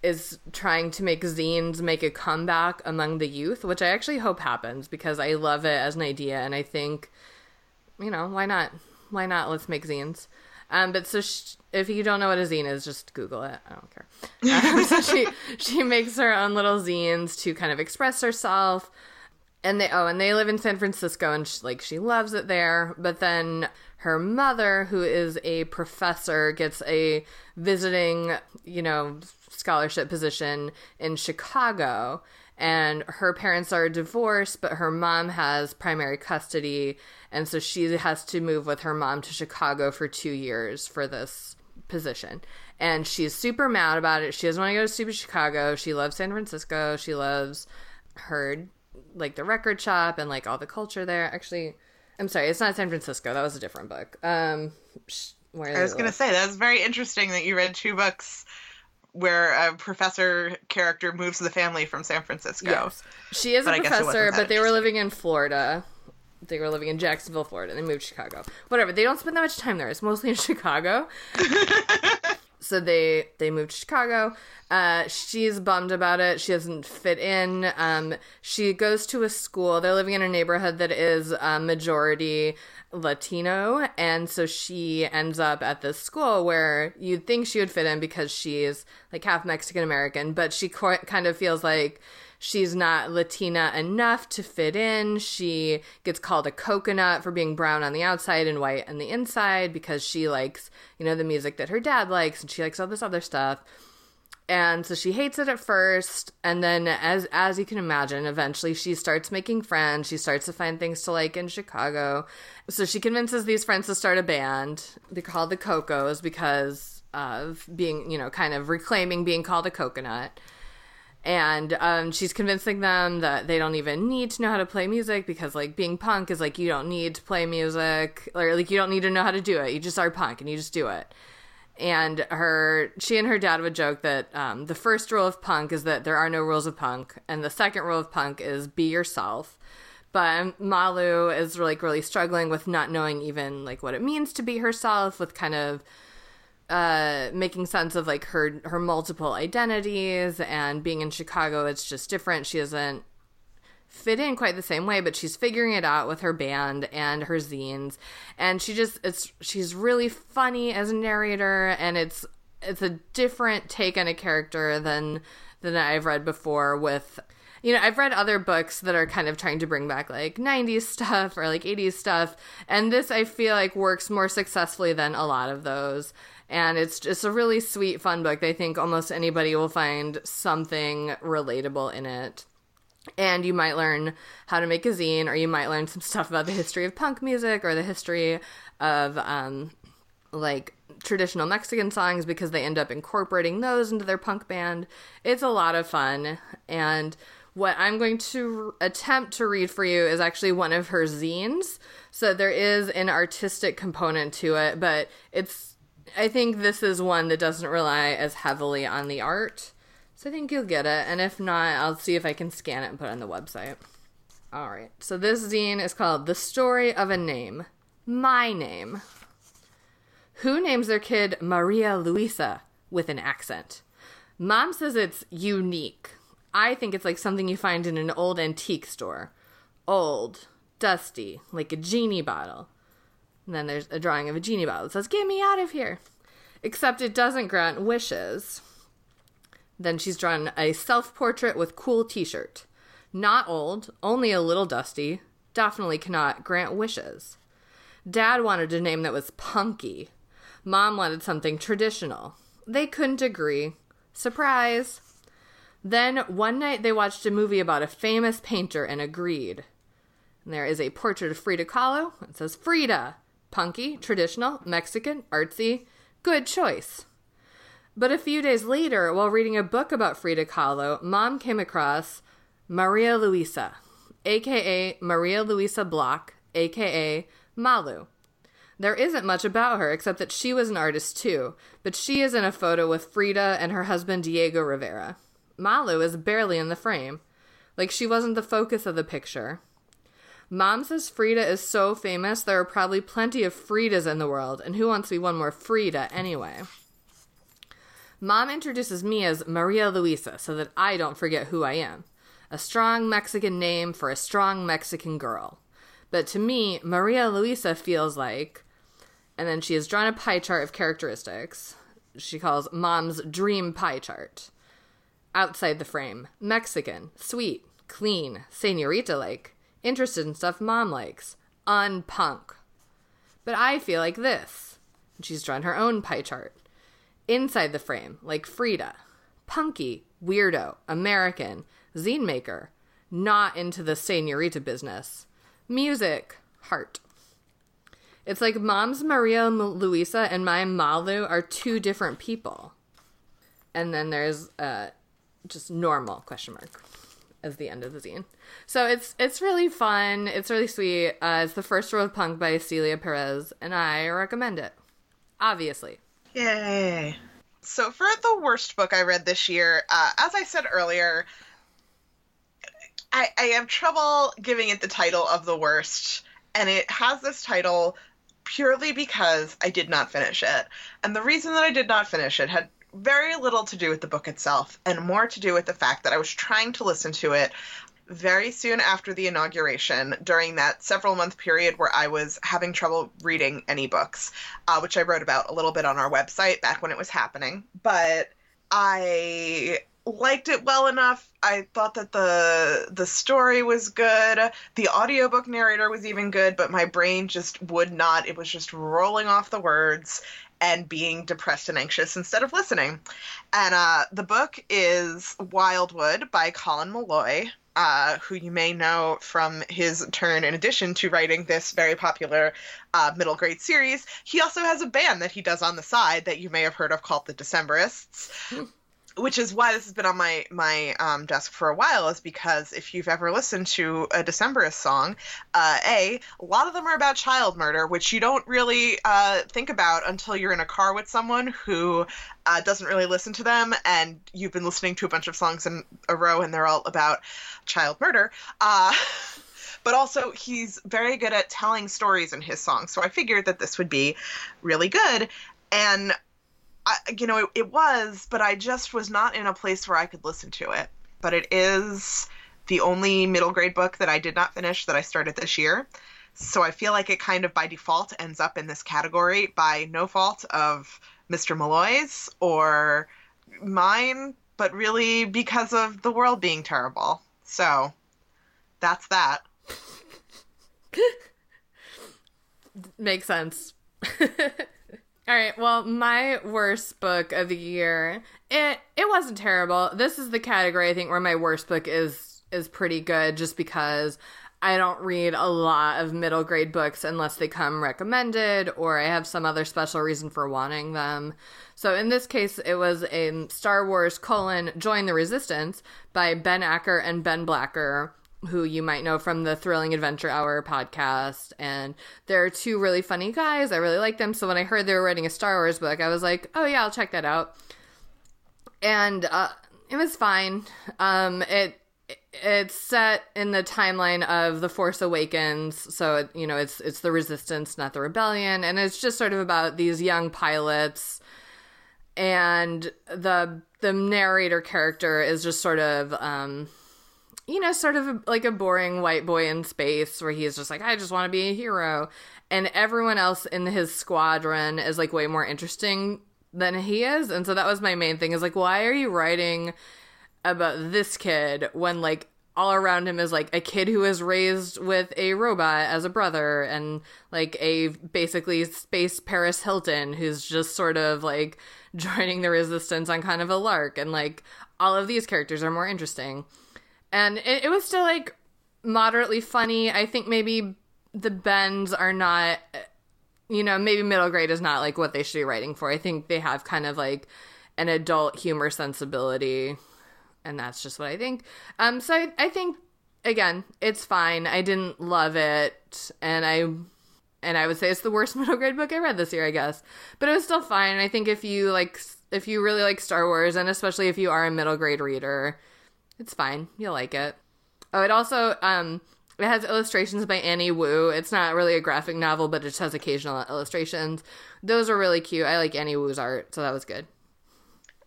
is trying to make zines make a comeback among the youth, which I actually hope happens because I love it as an idea and I think, you know, why not? Why not? Let's make zines. Um, but so she, if you don't know what a zine is, just Google it. I don't care. Um, so (laughs) she she makes her own little zines to kind of express herself. And they oh, and they live in San Francisco, and she, like she loves it there. But then her mother, who is a professor, gets a visiting, you know, scholarship position in Chicago, and her parents are divorced, but her mom has primary custody, and so she has to move with her mom to Chicago for two years for this position. And she's super mad about it. She doesn't want to go to stupid Chicago. She loves San Francisco. She loves her like the record shop and like all the culture there. Actually, I'm sorry, it's not San Francisco. That was a different book. Um, where I was going to say that's very interesting that you read two books where a professor character moves the family from San Francisco. Yes. She is but a professor, but they were living in Florida. They were living in Jacksonville, Florida. They moved to Chicago. Whatever. They don't spend that much time there. It's mostly in (laughs) Chicago. (laughs) so they they moved to Chicago. Uh, she's bummed about it. She doesn't fit in. Um, she goes to a school. They're living in a neighborhood that is uh, majority Latino, and so she ends up at this school where you'd think she would fit in because she's like half Mexican American, but she kind of feels like she's not Latina enough to fit in. She gets called a coconut for being brown on the outside and white on the inside because she likes, you know, the music that her dad likes and she likes all this other stuff. And so she hates it at first. And then as as you can imagine eventually she starts making friends. She starts to find things to like in chicago. So she convinces these friends to start a band. They call the cocos because of being you know kind of reclaiming being called a coconut and um, she's convincing them that they don't even need to know how to play music because like being punk is like you don't need to play music or like you don't need to know how to do it. You just are punk and you just do it. And her she and her dad would joke that um, the first rule of punk is that there are no rules of punk and the second rule of punk is be yourself. But malu is like really struggling with not knowing even like what it means to be herself with kind of uh, making sense of like her her multiple identities and being in chicago it's just different she doesn't fit in quite the same way, but she's figuring it out with her band and her zines. And she just it's she's really funny as a narrator and it's it's a different take on a character than than I've read before with you know, I've read other books that are kind of trying to bring back like 90s stuff or like 80s stuff, and this I feel like works more successfully than a lot of those. And it's just a really sweet, fun book. I think almost anybody will find something relatable in it. And you might learn how to make a zine or you might learn some stuff about the history of punk music or the history of um, like traditional mexican songs because they end up incorporating those into their punk band. It's a lot of fun. And what i'm going to attempt to read for you is actually one of her zines. So there is an artistic component to it but it's i think this is one that doesn't rely as heavily on the art so I think you'll get it. And if not, I'll see if I can scan it and put it on the website. All right. So this zine is called The Story of a Name. My name. Who names their kid Maria Luisa with an accent? Mom says it's unique. I think it's like something you find in an old antique store. Old, dusty, like a genie bottle. And then there's a drawing of a genie bottle that says, Get me out of here. Except it doesn't grant wishes. Then she's drawn a self portrait with cool t shirt. Not old, only a little dusty. Definitely cannot grant wishes. Dad wanted a name that was punky. Mom wanted something traditional. They couldn't agree. Surprise! Then one night they watched a movie about a famous painter and agreed. And there is a portrait of Frida Kahlo. It says Frida. Punky, traditional, Mexican, artsy. Good choice. But a few days later, while reading a book about Frida Kahlo, mom came across Maria Luisa, aka Maria Luisa Block, aka Malu. There isn't much about her except that she was an artist too, but she is in a photo with Frida and her husband Diego Rivera. Malu is barely in the frame, like she wasn't the focus of the picture. Mom says Frida is so famous, there are probably plenty of Fridas in the world, and who wants to be one more Frida anyway? Mom introduces me as Maria Luisa so that I don't forget who I am. A strong Mexican name for a strong Mexican girl. But to me, Maria Luisa feels like, and then she has drawn a pie chart of characteristics. She calls Mom's dream pie chart. Outside the frame, Mexican, sweet, clean, senorita like interested in stuff mom likes, unpunk. But I feel like this. She's drawn her own pie chart. Inside the frame, like Frida, punky, weirdo, American, zine maker, not into the senorita business. Music, heart. It's like mom's Maria Luisa and my Malu are two different people. And then there's uh, just normal question mark as the end of the zine. So it's it's really fun. It's really sweet. Uh, it's the first Rule Punk by Celia Perez, and I recommend it. Obviously. Yay. So for the worst book I read this year, uh, as I said earlier, I, I have trouble giving it the title of the worst, and it has this title purely because I did not finish it. And the reason that I did not finish it had very little to do with the book itself and more to do with the fact that I was trying to listen to it very soon after the inauguration during that several month period where I was having trouble reading any books, uh, which I wrote about a little bit on our website back when it was happening. But I liked it well enough. I thought that the the story was good. The audiobook narrator was even good, but my brain just would not. It was just rolling off the words and being depressed and anxious instead of listening. And uh, the book is Wildwood by Colin Meloy, uh, who you may know from his turn, in addition to writing this very popular uh, middle grade series, he also has a band that he does on the side that you may have heard of called the Decemberists. Which is why this has been on my my um, desk for a while is because if you've ever listened to a Decemberist song, uh, a a lot of them are about child murder, which you don't really uh, think about until you're in a car with someone who uh, doesn't really listen to them, and you've been listening to a bunch of songs in a row, and they're all about child murder. Uh, (laughs) but also he's very good at telling stories in his songs, so I figured that this would be really good. And I, you know, it, it was, but I just was not in a place where I could listen to it. But it is the only middle grade book that I did not finish that I started this year. So I feel like it kind of by default ends up in this category by no fault of Mr. Meloy's or mine, but really because of the world being terrible. So that's that. (laughs) Makes sense. (laughs) All right. Well, my worst book of the year. It it wasn't terrible. This is the category I think where my worst book is is pretty good just because I don't read a lot of middle grade books unless they come recommended or I have some other special reason for wanting them. So in this case, it was a Star Wars colon Join the Resistance by Ben Acker and Ben Blacker who you might know from the Thrilling Adventure Hour podcast. And they're two really funny guys. I really like them. So when I heard they were writing a Star Wars book, I was like, oh, yeah, I'll check that out. And uh, it was fine. Um, it it's set in the timeline of the Force Awakens, so you know it's it's the Resistance, not the Rebellion, and it's just sort of about these young pilots, and the the narrator character is just sort of um, you know, sort of a, like a boring white boy in space where he's just like, I just want to be a hero. And everyone else in his squadron is like way more interesting than he is. And so that was my main thing is like, why are you writing about this kid when like all around him is like a kid who is raised with a robot as a brother and like a basically space Paris Hilton who's just sort of like (laughs) joining the resistance on kind of a lark and like all of these characters are more interesting. And it, it was still like moderately funny. I think maybe the Bens are not you know, maybe middle grade is not like what they should be writing for. I think they have kind of like an adult humor sensibility and that's just what I think. Um, so I, I think again, it's fine. I didn't love it, and I and I would say it's the worst (laughs) middle grade book I read this year, I guess. But it was still fine. I think if you like, if you really like Star Wars, and especially if you are a middle grade reader, it's fine. You'll like it. Oh, it also um it has illustrations by Annie Wu. It's not really a graphic novel, but it just has occasional illustrations. Those are really cute. I like Annie Wu's art, so that was good.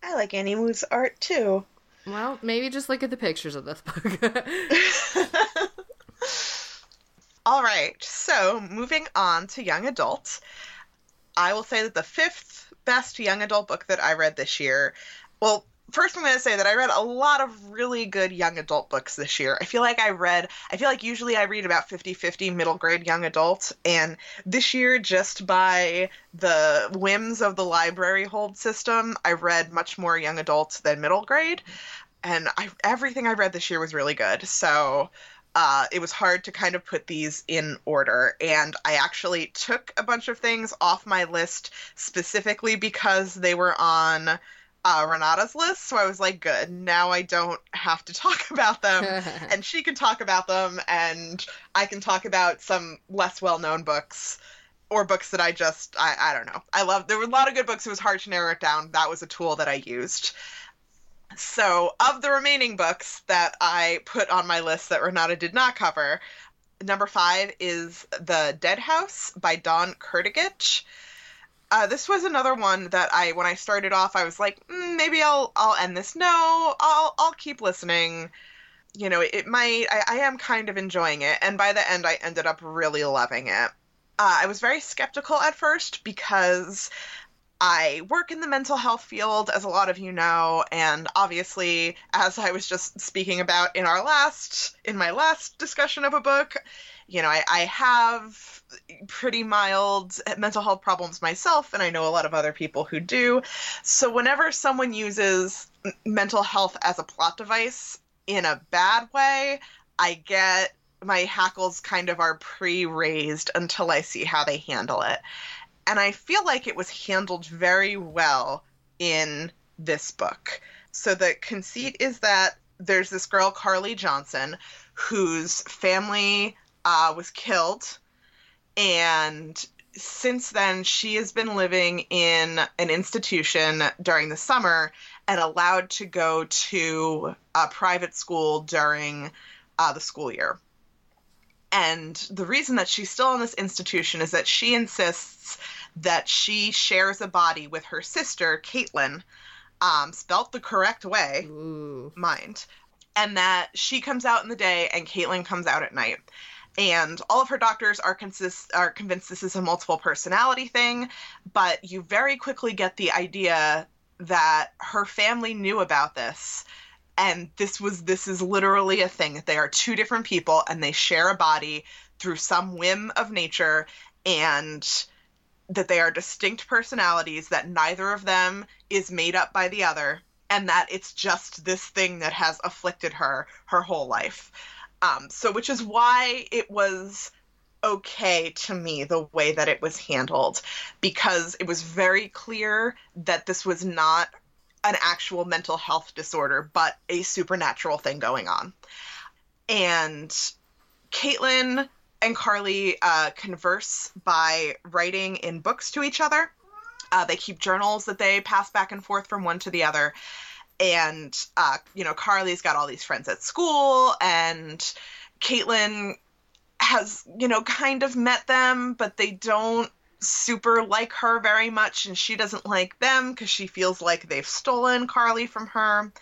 I like Annie Wu's art too. Well, maybe just look at the pictures of this book. (laughs) (laughs) All right, so moving on to young adult. I will say that the fifth best young adult book that I read this year, well, first I'm going to say that I read a lot of really good young adult books this year. I feel like I read, I feel like usually I read about 50 50 middle grade young adult. And this year, just by the whims of the library hold system, I read much more young adult than middle grade. And I, everything I read this year was really good. So uh, it was hard to kind of put these in order. And I actually took a bunch of things off my list specifically because they were on uh, Renata's list. So I was like, good. Now I don't have to (laughs) talk about them. (laughs) and she can talk about them, and I can talk about some less well known books or books that I just, I, I don't know. I love, there were a lot of good books. It was hard to narrow it down. That was a tool that I used. So, of the remaining books that I put on my list that Renata did not cover, number five is The Dead House by Dawn Kurtagich. Uh, this was another one that I, when I started off, I was like, mm, maybe I'll I'll end this. No, I'll I'll keep listening. You know, it, might. I, I am kind of enjoying it, and by the end, I ended up really loving it. Uh, I was very skeptical at first because I work in the mental health field, as a lot of you know, and obviously, as I was just speaking about in our last, in my last discussion of a book, you know, I, I have pretty mild mental health problems myself, and I know a lot of other people who do. So, whenever someone uses mental health as a plot device in a bad way, I get my hackles kind of are pre raised until I see how they handle it. And I feel like it was handled very well in this book. So, the conceit is that there's this girl, Carly Johnson, whose family uh, was killed. And since then, she has been living in an institution during the summer and allowed to go to a private school during uh, the school year. And the reason that she's still in this institution is that she insists that she shares a body with her sister, Caitlin, um, spelt the correct way, Ooh. mind, and that she comes out in the day and Caitlin comes out at night and all of her doctors are consist are convinced this is a multiple personality thing but you very quickly get the idea that her family knew about this and this was this is literally a thing. That they are two different people and they share a body through some whim of nature and that they are distinct personalities that neither of them is made up by the other and that it's just this thing that has afflicted her her whole life um, so, which is why it was okay to me the way that it was handled because it was very clear that this was not an actual mental health disorder, but a supernatural thing going on. And Caitlin and Carly uh, converse by writing in books to each other. Uh, they keep journals that they pass back and forth from one to the other and uh, you know Carly's got all these friends at school, and Caitlin has you know kind of met them, but they don't super like her very much, and she doesn't like them because she feels like they've stolen Carly from her.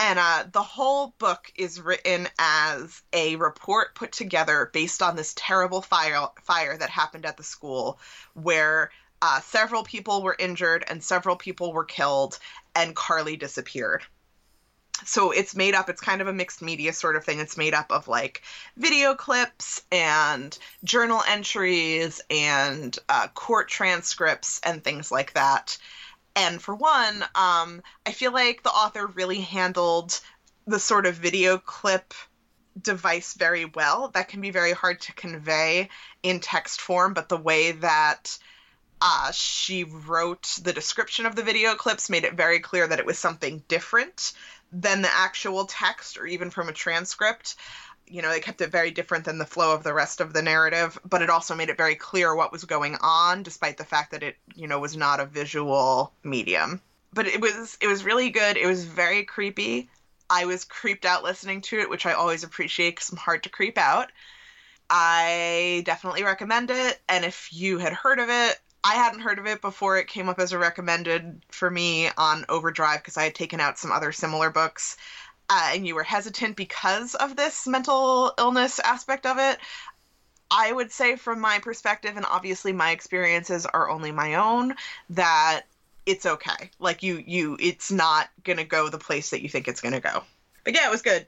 And uh, the whole book is written as a report put together based on this terrible fire fire that happened at the school, where uh, several people were injured and several people were killed, and Carly disappeared. so it's made up it's kind of a mixed media sort of thing. It's made up of like video clips and journal entries and uh, court transcripts and things like that. And for one um, i feel like the author really handled the sort of video clip device very well. That can be very hard to convey in text form but the way that uh, she wrote the description of the video clips made it very clear that it was something different than the actual text or even from a transcript. You know, they kept it very different than the flow of the rest of the narrative, but it also made it very clear what was going on, despite the fact that it, you know, was not a visual medium. But it was it was really good. It was very creepy. I was creeped out listening to it, which I always appreciate because I'm hard to creep out. I definitely recommend it. And if you had heard of it, I hadn't heard of it before it came up as a recommended for me on Overdrive because I had taken out some other similar books. Uh, and you were hesitant because of this mental illness aspect of it. I would say, from my perspective, and obviously my experiences are only my own, that it's okay. Like you, you, it's not gonna go the place that you think it's gonna go. But yeah, it was good.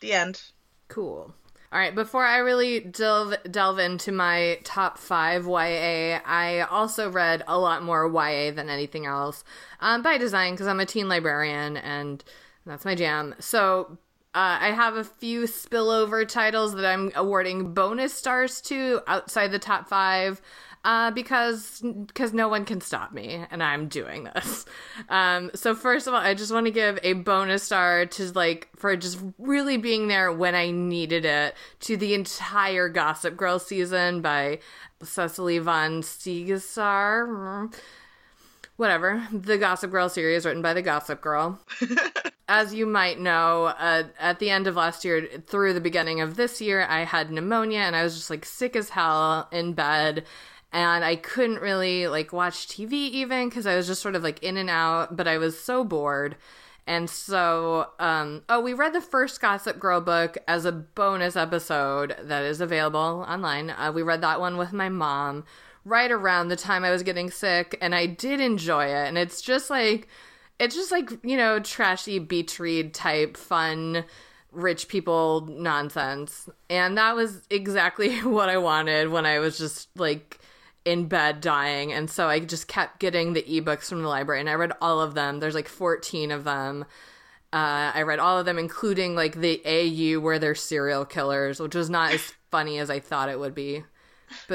The end. Cool. All right, before I really delve delve into my top five YA, I also read a lot more YA than anything else um, by design because I'm a teen librarian and that's my jam. So uh, I have a few spillover titles that I'm awarding bonus stars to outside the top five uh, because because no one can stop me, and I'm doing this. Um, so first of all, I just want to give a bonus star to like for just really being there when I needed it to the entire Gossip Girl season by Cecily von Ziegesar. Whatever, the Gossip Girl series written by the Gossip Girl. (laughs) as you might know, uh, at the end of last year through the beginning of this year, I had pneumonia and I was just like sick as hell in bed and I couldn't really like watch TV even because I was just sort of like in and out, but I was so bored. And so, um, oh, we read the first Gossip Girl book as a bonus episode that is available online. Uh, we read that one with my mom right around the time I was getting sick, and I did enjoy it. And it's just like, it's just like, you know, trashy beach read type fun rich people nonsense. And that was exactly (laughs) what I wanted when I was just like in bed dying and so i just kept getting the ebooks from the library and i read all of them. There's like 14 of them. Uh, i read all of them including like the au where they're serial killers which was not as (laughs) funny as i thought it would be. But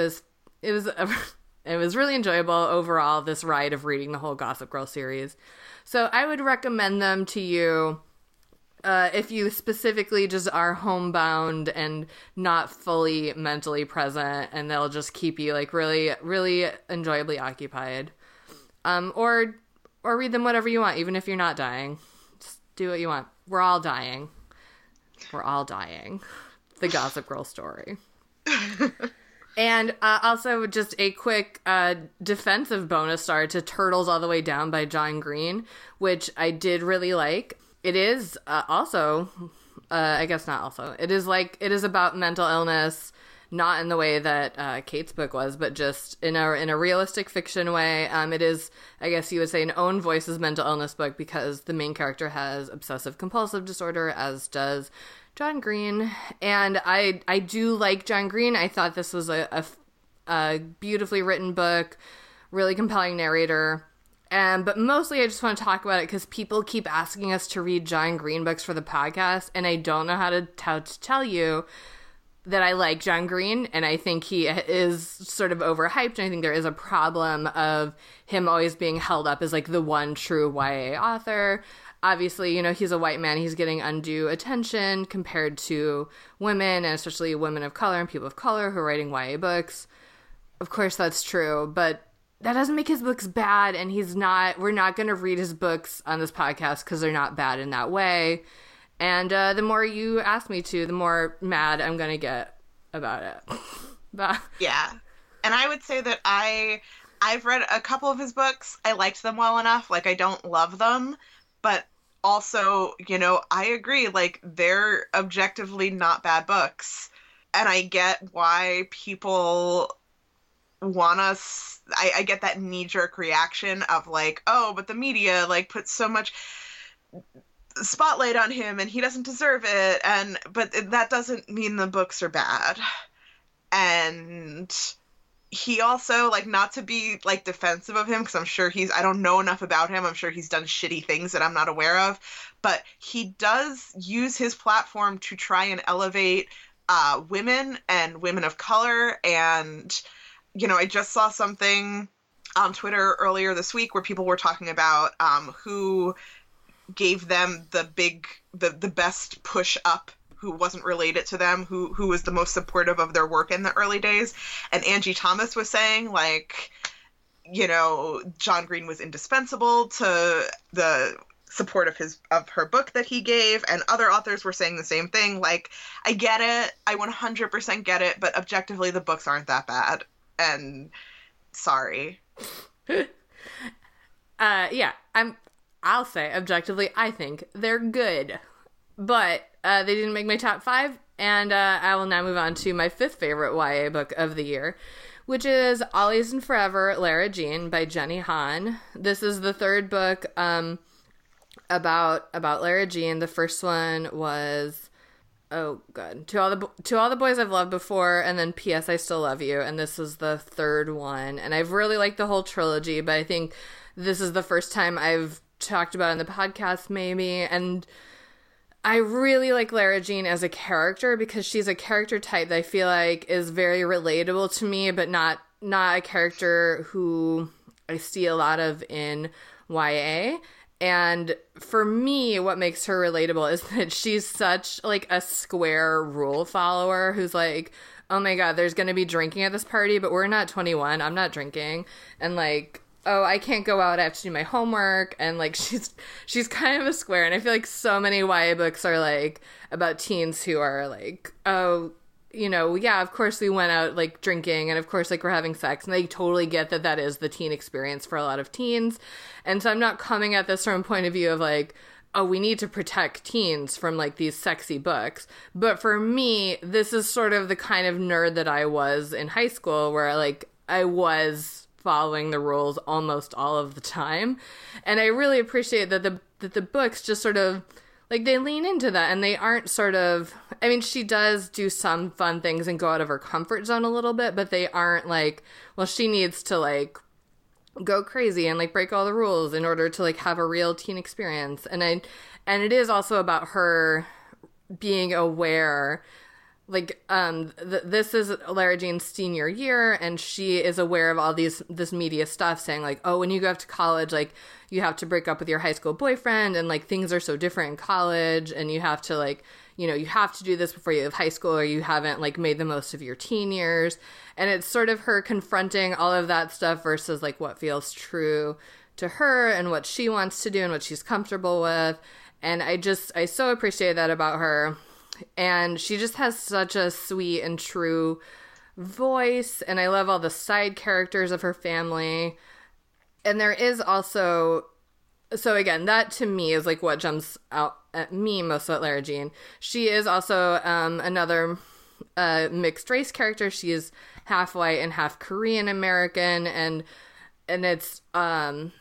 it was it was, (laughs) it was really enjoyable overall this ride of reading the whole gossip girl series. So i would recommend them to you uh, if you specifically just are homebound and not fully mentally present, and they'll just keep you like really, really enjoyably occupied. Um, or or read them whatever you want, even if you're not dying. Just do what you want. We're all dying. We're all dying. The Gossip Girl story. and uh, also, just a quick uh, defensive bonus star to Turtles All the Way Down by John Green, which I did really like it is uh, also uh, i guess not also it is like it is about mental illness not in the way that uh, Kait's book was but just in a in a realistic fiction way. Um, it is i guess you would say an own voices mental illness book because the main character has obsessive compulsive disorder as does john green. And i i do like john green. I thought this was a, a, a beautifully written book really compelling narrator um, but mostly I just want to talk about it because people keep asking us to read John Green books for the podcast, and I don't know how to, how to tell you that I like John Green, and I think he is sort of overhyped, and I think there is a problem of him always being held up as like the one true YA author. Obviously, you know, he's a white man, he's getting undue attention compared to women, and especially women of color and people of color who are writing YA books. Of course, that's true, but that doesn't make his books bad and he's not we're not going to read his books on this podcast because they're not bad in that way. And uh, the more you ask me to the more mad i'm going to get about it. (laughs) But yeah. And i would say that i i've read a couple of his books. I liked them well enough. Like i don't love them but also you know i agree like they're objectively not bad books. And i get why people want us I, I get that knee jerk reaction of like, oh, but the media like puts so much spotlight on him and he doesn't deserve it and but that doesn't mean the books are bad. And he also like not to be like defensive of him because i'm sure he's i don't know enough about him i'm sure he's done shitty things that i'm not aware of but he does use his platform to try and elevate uh, women and women of color and you know i just saw something on twitter earlier this week where people were talking about um, who gave them the big the the best push up who wasn't related to them who who was the most supportive of their work in the early days. And Angie Thomas was saying like you know John Green was indispensable to the support of his of her book that he gave. And other authors were saying the same thing. Like I get it. I 100% get it. But objectively the books aren't that bad and sorry (laughs) uh yeah I'm I'll say objectively, I think they're good. But uh, they didn't make my top five, and uh, I will now move on to my fifth favorite YA book of the year, which is Always and Forever, Lara Jean by Jenny Han. This is the third book um, about about Lara Jean. The first one was oh god to all the to all the boys I've loved before, and then P.S. I still love you, and this is the third one, and I've really liked the whole trilogy, but I think this is the first time I've talked about in the podcast, maybe. And I really like Lara Jean as a character because she's a character type that I feel like is very relatable to me, but not not a character who I see a lot of in YA. And for me, what makes her relatable is (laughs) that she's such like a square rule follower who's like, oh my god, there's gonna be drinking at this party, but we're not 21. I'm not drinking. And like, oh i can't go out i have to do my homework and like (laughs) she's she's kind of a square and i feel like so many ya books are like about teens who are like oh you know yeah of course we went out like drinking and of course like we're having sex. And they totally get that that is the teen experience for a lot of teens. And so i'm not coming at this from a point of view of like oh we need to protect teens from like these sexy books. But for me this is sort of the kind of nerd that i was in high school where like i was following the rules almost all of the time. And I really appreciate that the that the books just sort of like they lean into that and they aren't sort of I mean she does do some fun things and go out of her comfort zone a little bit, but they aren't like well she needs to like go crazy and like break all the rules in order to like have a real teen experience. And I and it is also about her being aware like um th- this is Lara Jean's senior year and she is aware of all these this media stuff saying like oh when you go off to college like you have to break up with your high school boyfriend and like things are so different in college and you have to like you know you have to do this before you have high school or you haven't like made the most of your teen years. And it's sort of her confronting all of that stuff versus like what feels true to her and what she wants to do and what she's comfortable with. And I just I so appreciate that about her. And she just has such a sweet and true voice and I love all the side characters of her family. And there is also so again, that to me is like what jumps out at me most about Lara Jean. She is also um, another uh, mixed race character. She is half white and half Korean American, and and it's um,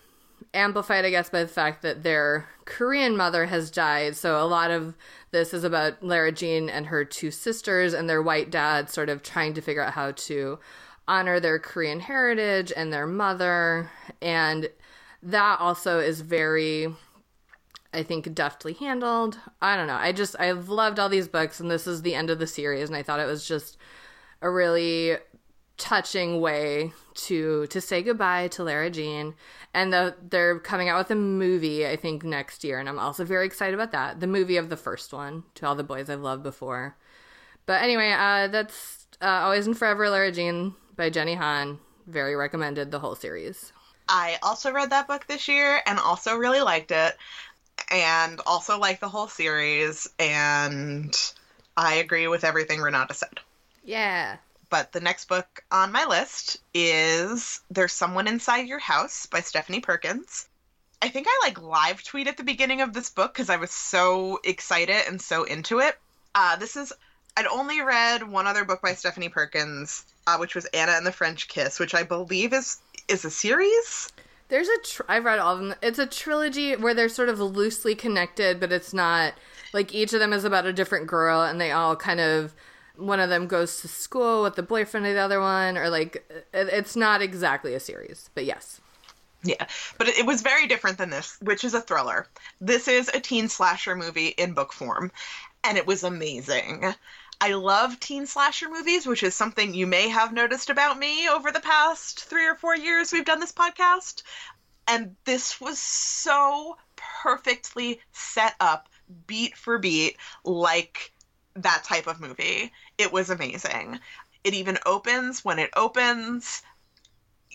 amplified, I guess, by the fact that their Korean mother has died. So a lot of this is about Lara Jean and her two sisters and their white dad sort of trying to figure out how to honor their Korean heritage and their mother. And that also is very, I think, deftly handled. I don't know. I just, I've loved all these books, and this is the end of the series, and I thought it was just a really touching way to to say goodbye to Lara Jean. And the, they're coming out with a movie, I think, next year, and I'm also very excited about that. The movie of the first one, To All the Boys I've Loved Before. But anyway, uh, that's uh, Always and Forever Lara Jean by Jenny Han. Very recommended the whole series. I also read that book this year and also really liked it, and also liked the whole series. And I agree with everything Renata said. Yeah. But the next book on my list is There's Someone Inside Your House by Stephanie Perkins. I think I like live tweet at the beginning of this book because I was so excited and so into it. Uh, this is I'd only read one other book by Stephanie Perkins, uh, which was Anna and the French Kiss, which I believe is is a series. There's a tr- I've read all of them. It's a trilogy where they're sort of loosely connected, but it's not like each of them is about a different girl, and they all kind of one of them goes to school with the boyfriend of the other one, or like it's not exactly a series, but yes. Yeah, but it was very different than this, which is a thriller. This is a teen slasher movie in book form, and it was amazing. I love teen slasher movies, which is something you may have noticed about me over the past three or four years we've done this podcast. And this was so perfectly set up, beat for beat, like that type of movie. It was amazing. It even opens when it opens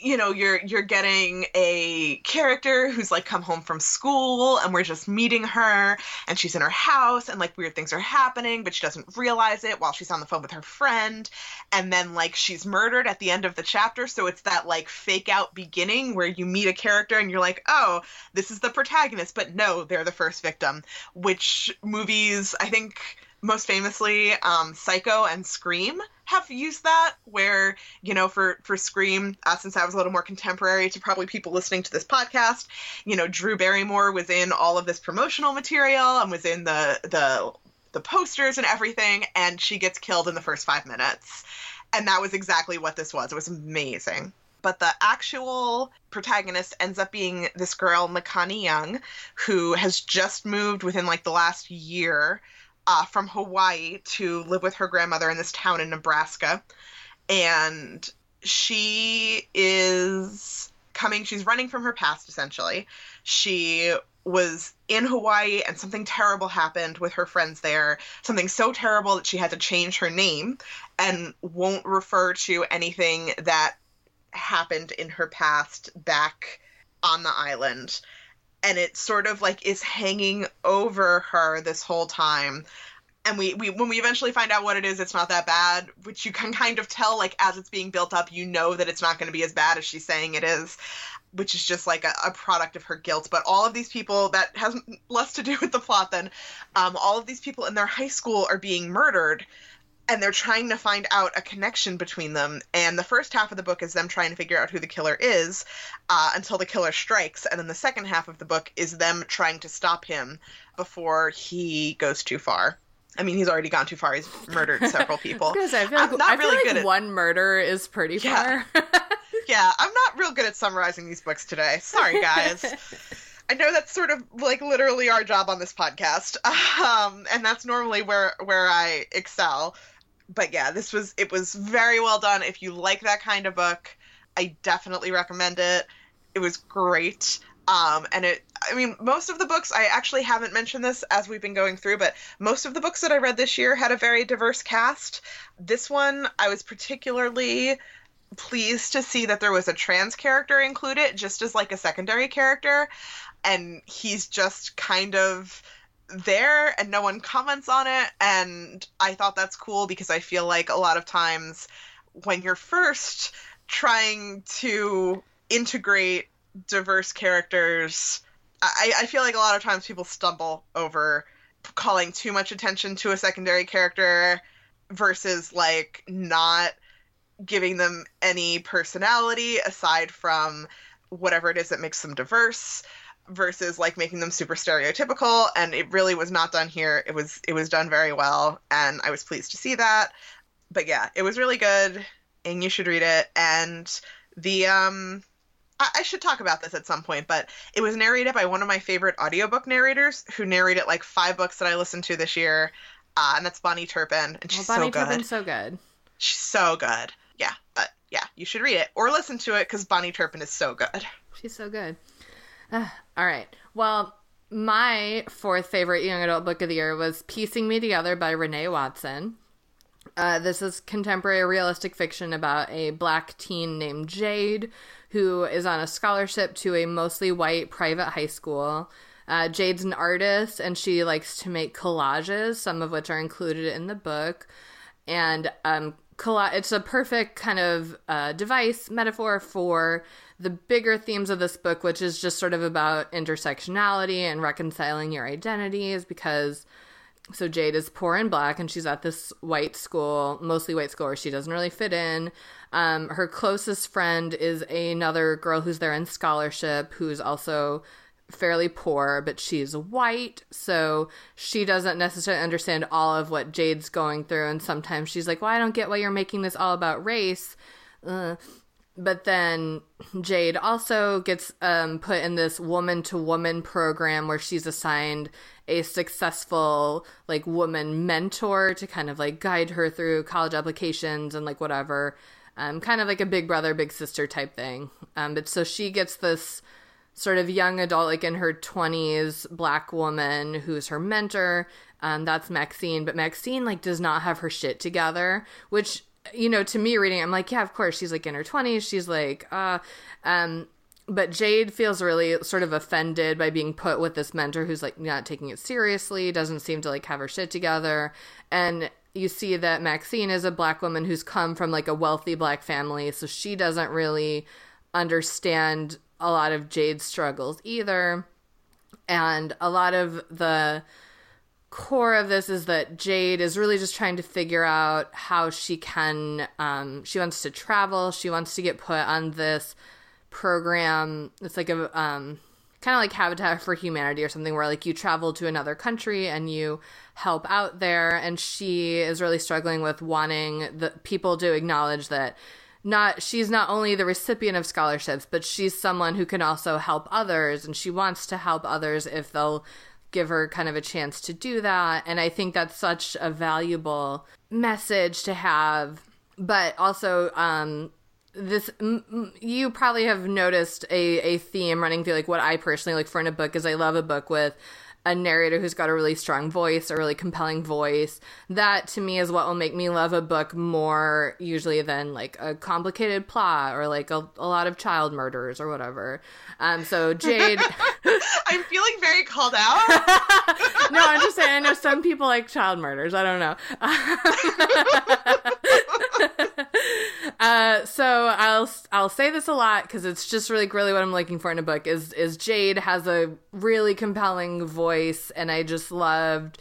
you know you're you're getting a character who's like come home from school and we're just meeting her and she's in her house and like weird things are happening but she doesn't realize it while she's on the phone with her friend. And then like she's murdered at the end of the chapter. So it's that like fake out beginning where you meet a character and you're like oh this is the protagonist. But no they're the first victim which movies i think most famously um, psycho and scream have used that where you know for for scream uh, since i was a little more contemporary to probably people listening to this podcast you know drew barrymore was in all of this promotional material and was in the the the posters and everything and she gets killed in the first five minutes. And that was exactly what this was. It was amazing. But the actual protagonist ends up being this girl Makani Young who has just moved within like the last year uh, from Hawaii to live with her grandmother in this town in Nebraska. And she is coming, she's running from her past essentially. She was in Hawaii and something terrible happened with her friends there. Something so terrible that she had to change her name and won't refer to anything that happened in her past back on the island and it sort of like is hanging over her this whole time. And we, we when we eventually find out what it is it's not that bad which you can kind of tell like as it's being built up you know that it's not going to be as bad as she's saying it is which is just like a, a, product of her guilt. But all of these people that has less to do with the plot than um, all of these people in their high school are being murdered and they're trying to find out a connection between them. And the first half of the book is them trying to figure out who the killer is uh, until the killer strikes. And then the second half of the book is them trying to stop him before he goes too far. I mean, he's already gone too far. He's murdered several (laughs) people. I, feel like, I'm not I feel really like good at one murder is pretty yeah. far. (laughs) yeah, I'm not real good at summarizing these books today. Sorry, guys. (laughs) I know that's sort of like literally our job on this podcast, um, and that's normally where where I excel but yeah, this was it was very well done. If you like that kind of book, I definitely recommend it. It was great. Um, and it, I mean, most of the books, I actually haven't mentioned this as we've been going through, but most of the books that I read this year had a very diverse cast. This one, I was particularly pleased to see that there was a trans character included, just as like a secondary character. And he's just kind of there and no one comments on it and i thought that's cool because i feel like a lot of times when you're first trying to integrate diverse characters I, I feel like a lot of times people stumble over calling too much attention to a secondary character versus like not giving them any personality aside from whatever it is that makes them diverse versus like making them super stereotypical and it really was not done here. It was it was done very well and i was pleased to see that. But yeah it was really good and you should read it. And the um I, I should talk about this at some point but it was narrated by one of my favorite audiobook narrators who narrated like five books that i listened to this year. Uh, and that's Bahni turpin and she's well, Bahni so good. Bahni Turpin's so good. She's so good. Yeah but yeah you should read it or listen to it because Bahni turpin is so good. She's so good (sighs) all right. Well, my fourth favorite young adult book of the year was Piecing Me Together by Renee Watson. Uh, this is contemporary realistic fiction about a black teen named Jade who is on a scholarship to a mostly white private high school. Uh, Jade's an artist and she likes to make collages, some of which are included in the book. And um, it's a perfect kind of uh, device, metaphor for the bigger themes of this book, which is just sort of about intersectionality and reconciling your identities, because so Jade is poor and black, and she's at this white school, mostly white school, where she doesn't really fit in. Um, her closest friend is another girl who's there in scholarship, who's also fairly poor, but she's white, so she doesn't necessarily understand all of what Jade's going through. And sometimes she's like, "Well, I don't get why you're making this all about race." Uh, but then Jade also gets um, put in this woman to woman program where she's assigned a successful like woman mentor to kind of like guide her through college applications and like whatever. Um, kind of like a big brother big sister type thing. Um, but so she gets this sort of young adult like in her 20s black woman who's her mentor. Um, that's maxine but maxine like does not have her shit together which you know, to me reading, I'm like, yeah, of course, she's like in her 20s. She's like, uh, um, but Jade feels really sort of offended by being put with this mentor who's like not taking it seriously, doesn't seem to like have her shit together. And you see that Maxine is a black woman who's come from like a wealthy black family, so she doesn't really understand a lot of Jade's struggles either. And a lot of the core of this is that Jade is really just trying to figure out how she can. Um, she wants to travel. She wants to get put on this program. It's like a um, kind of like Habitat for Humanity or something, where like you travel to another country and you help out there. And she is really struggling with wanting the people to acknowledge that not she's not only the recipient of scholarships but she's someone who can also help others and she wants to help others if they'll give her kind of a chance to do that. And I think that's such a valuable message to have. But also, um, this m- you probably have noticed a, a theme running through like what I personally look for in a book is I love a book with a narrator who's got a really strong voice, a really compelling voice. That to me is what will make me love a book more usually than like a complicated plot or like a, a lot of child murders or whatever. Um, so Jade, (laughs) (laughs) I'm feeling very called out. (laughs) no, I'm just saying. I know some people like child murders. I don't know. Uh, so I'll I'll say this a lot because it's just really really what I'm looking for in a book is is Jade has a really compelling voice and I just loved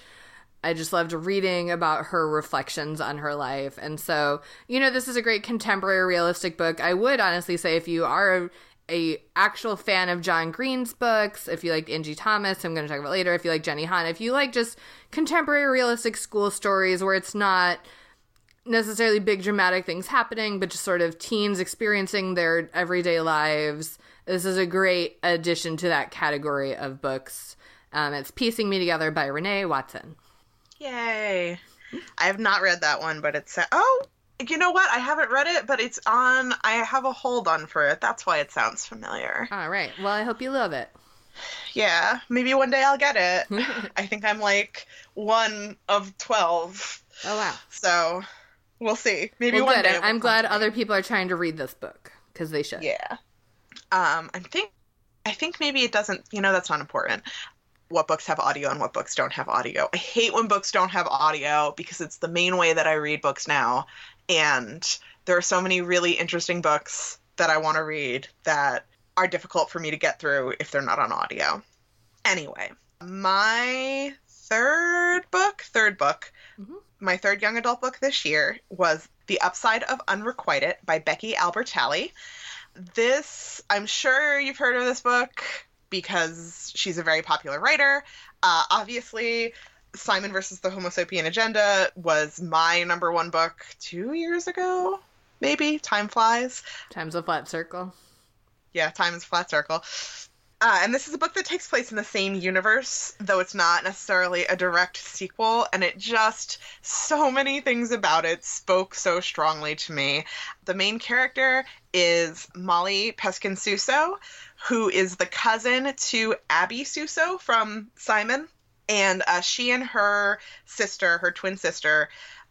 I just loved reading about her reflections on her life. And so, you know, this is a great contemporary realistic book. I would honestly say if you are a actual fan of John Green's books, if you like Angie Thomas, I'm going to talk about later, if you like Jenny Han, if you like just contemporary realistic school stories where it's not necessarily big dramatic things happening, but just sort of teens experiencing their everyday lives, this is a great addition to that category of books. Um, it's Piecing Me Together by Renee Watson. Yay. I have not read that one, but it's. Oh, you know what? I haven't read it, but it's on. I have a hold on for it. That's why it sounds familiar. All right. Well, I hope you love it. Yeah, maybe one day I'll get it. (laughs) I think I'm like one of 12. Oh, wow. So we'll see. Maybe well, one good. day. I'm glad other people are trying to read this book because they should. Yeah. Um, I think. I think maybe it doesn't. You know, that's not important what books have audio and what books don't have audio. I hate when books don't have audio because it's the main way that I read books now. And there are so many really interesting books that I want to read that are difficult for me to get through if they're not on audio. Anyway, my third book, third book, mm-hmm. My third young adult book this year was The Upside of Unrequited by Becky Albertalli. This, I'm sure you've heard of this book because she's a very popular writer. Uh, obviously, Simon versus the Homo sapien Agenda was my number one book two years ago, maybe. Time flies. Time's a flat circle. Yeah, time is a flat circle. Uh, and this is a book that takes place in the same universe, though it's not necessarily a direct sequel. And it just, so many things about it spoke so strongly to me. The main character is Molly Peskin Suso, who is the cousin to Abby Suso from Simon. And uh, she and her sister, her twin sister,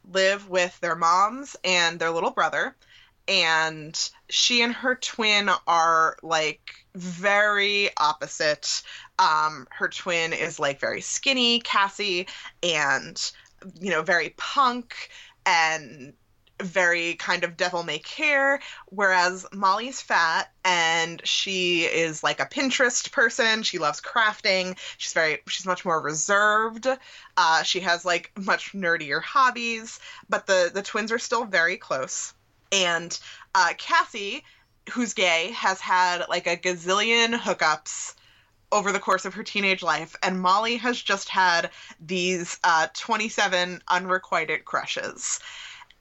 live with their moms and their little brother. And she and her twin are like very opposite. Um, her twin is like very skinny, Cassie, and you know, very punk and very kind of devil may care, whereas Molly's fat and she is like a Pinterest person. She loves crafting. She's very she's much more reserved. Uh, she has like much nerdier hobbies, but the the twins are still very close. And uh, Cassie, who's gay, has had like a gazillion hookups over the course of her teenage life, and Molly has just had these uh, 27 unrequited crushes.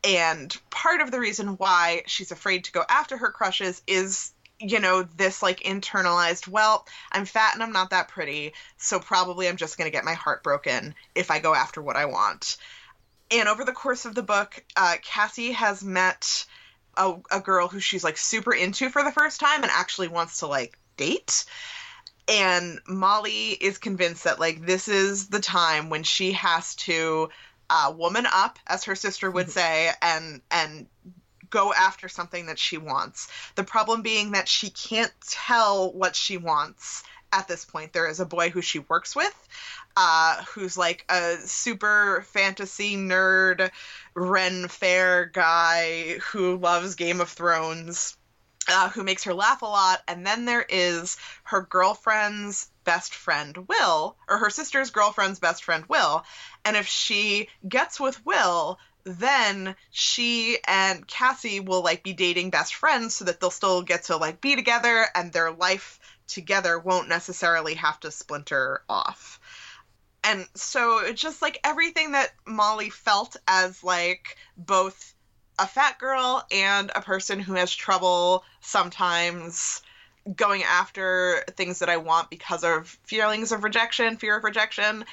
And part of the reason why she's afraid to go after her crushes is, you know, this like internalized, well, I'm fat and I'm not that pretty, so probably I'm just going to get my heart broken if I go after what I want. And over the course of the book, uh, Cassie has met a, a girl who she's like super into for the first time and actually wants to like date and Molly is convinced that like this is the time when she has to uh, woman up, as her sister would mm-hmm. say, and and go after something that she wants. The problem being that she can't tell what she wants at this point. There is a boy who she works with, uh, who's like a super fantasy nerd, Ren Fair guy who loves Game of Thrones uh, who makes her laugh a lot. And then there is her girlfriend's best friend, Will, or her sister's girlfriend's best friend, Will. And if she gets with Will, then she and Cassie will like be dating best friends so that they'll still get to like be together and their life together won't necessarily have to splinter off. And so just like everything that Molly felt as like both a fat girl and a person who has trouble sometimes going after things that I want because of feelings of rejection, fear of rejection.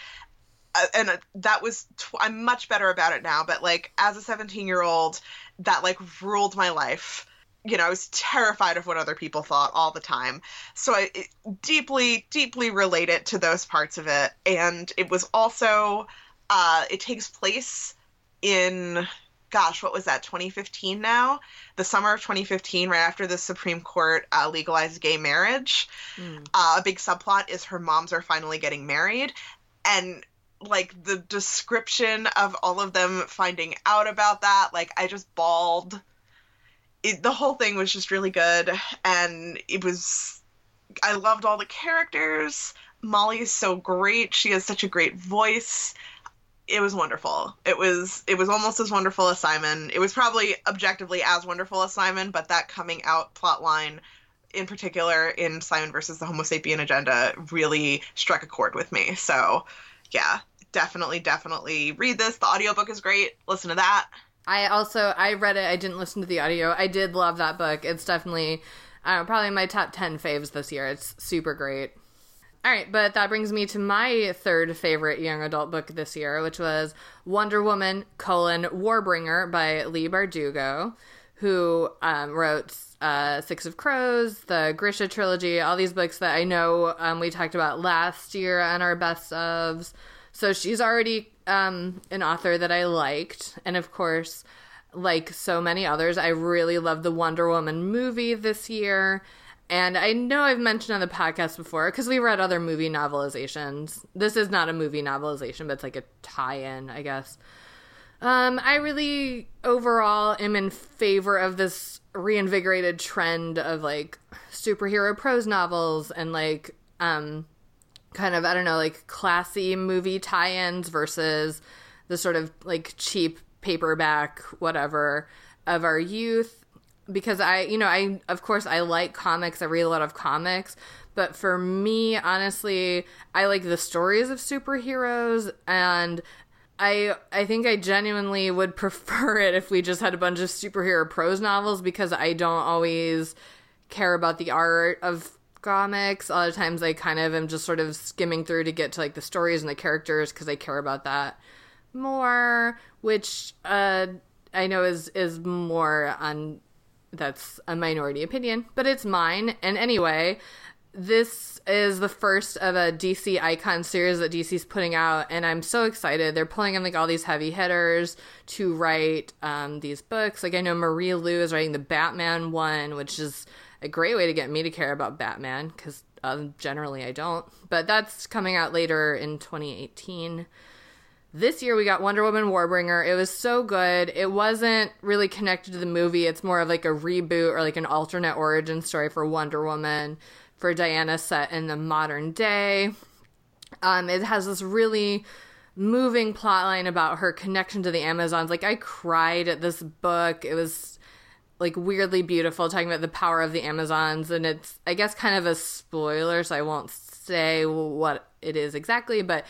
Uh, and that was tw- I'm much better about it now, but like as a 17 year old, that like ruled my life. You know, I was terrified of what other people thought all the time. So I it, deeply, deeply related to those parts of it. And it was also, uh, it takes place in gosh, what was that, 2015 now? The summer of 2015, right after the Supreme Court uh, legalized gay marriage. Mm. Uh, a big subplot is her moms are finally getting married. And like the description of all of them finding out about that, like I just bawled. It, the whole thing was just really good. And it was, I loved all the characters. Molly is so great. She has such a great voice it was wonderful. It was it was almost as wonderful as Simon. It was probably objectively as wonderful as Simon, but that coming out plot line in particular in Simon versus the Homo sapien agenda really struck a chord with me. So, yeah, definitely definitely read this. The audiobook is great. Listen to that. I also I read it. I didn't listen to the audio. I did love that book. It's definitely uh, probably my top 10 faves this year. It's super great. All right, but that brings me to my third favorite young adult book this year, which was Wonder Woman: colon Warbringer by Leigh Bardugo, who um, wrote uh, Six of Crows, the Grisha trilogy, all these books that I know um, we talked about last year on our best ofs. So she's already um, an author that I liked, and of course, like so many others, I really loved the Wonder Woman movie this year and I know I've mentioned on the podcast before because we read other movie novelizations. This is not a movie novelization, but it's like a tie-in, I guess. Um, I really overall am in favor of this reinvigorated trend of like superhero prose novels and like um kind of I don't know like classy movie tie-ins versus the sort of like cheap paperback whatever of our youth. Because I, you know, I of course I like comics. I read a lot of comics, but for me, honestly, I like the stories of superheroes. And I I think I genuinely would (laughs) prefer it if we just had a bunch of superhero prose novels because I don't always care about the art of comics. A lot of times I kind of am just sort of skimming through to get to like the stories and the characters because I care about that more, which uh I know is is more on that's a minority opinion, but it's mine. And anyway, this is the first of a DC icon series that DC's putting out, and I'm so excited. They're pulling in like all these heavy hitters to write um, these books. Like I know Marie Lu is writing the Batman one, which is a great way to get me to care about Batman because um, generally I don't. But that's coming out later in 2018. This year we got Wonder Woman Warbringer. It was so good. It wasn't really connected to the movie. It's more of like a reboot or like an alternate origin story for Wonder Woman for Diana set in the modern day. Um, it has this really moving plotline about her connection to the Amazons. Like I cried at this book. It was like weirdly beautiful, talking about the power of the Amazons, and it's I guess kind of a spoiler, so I won't say what it is exactly, but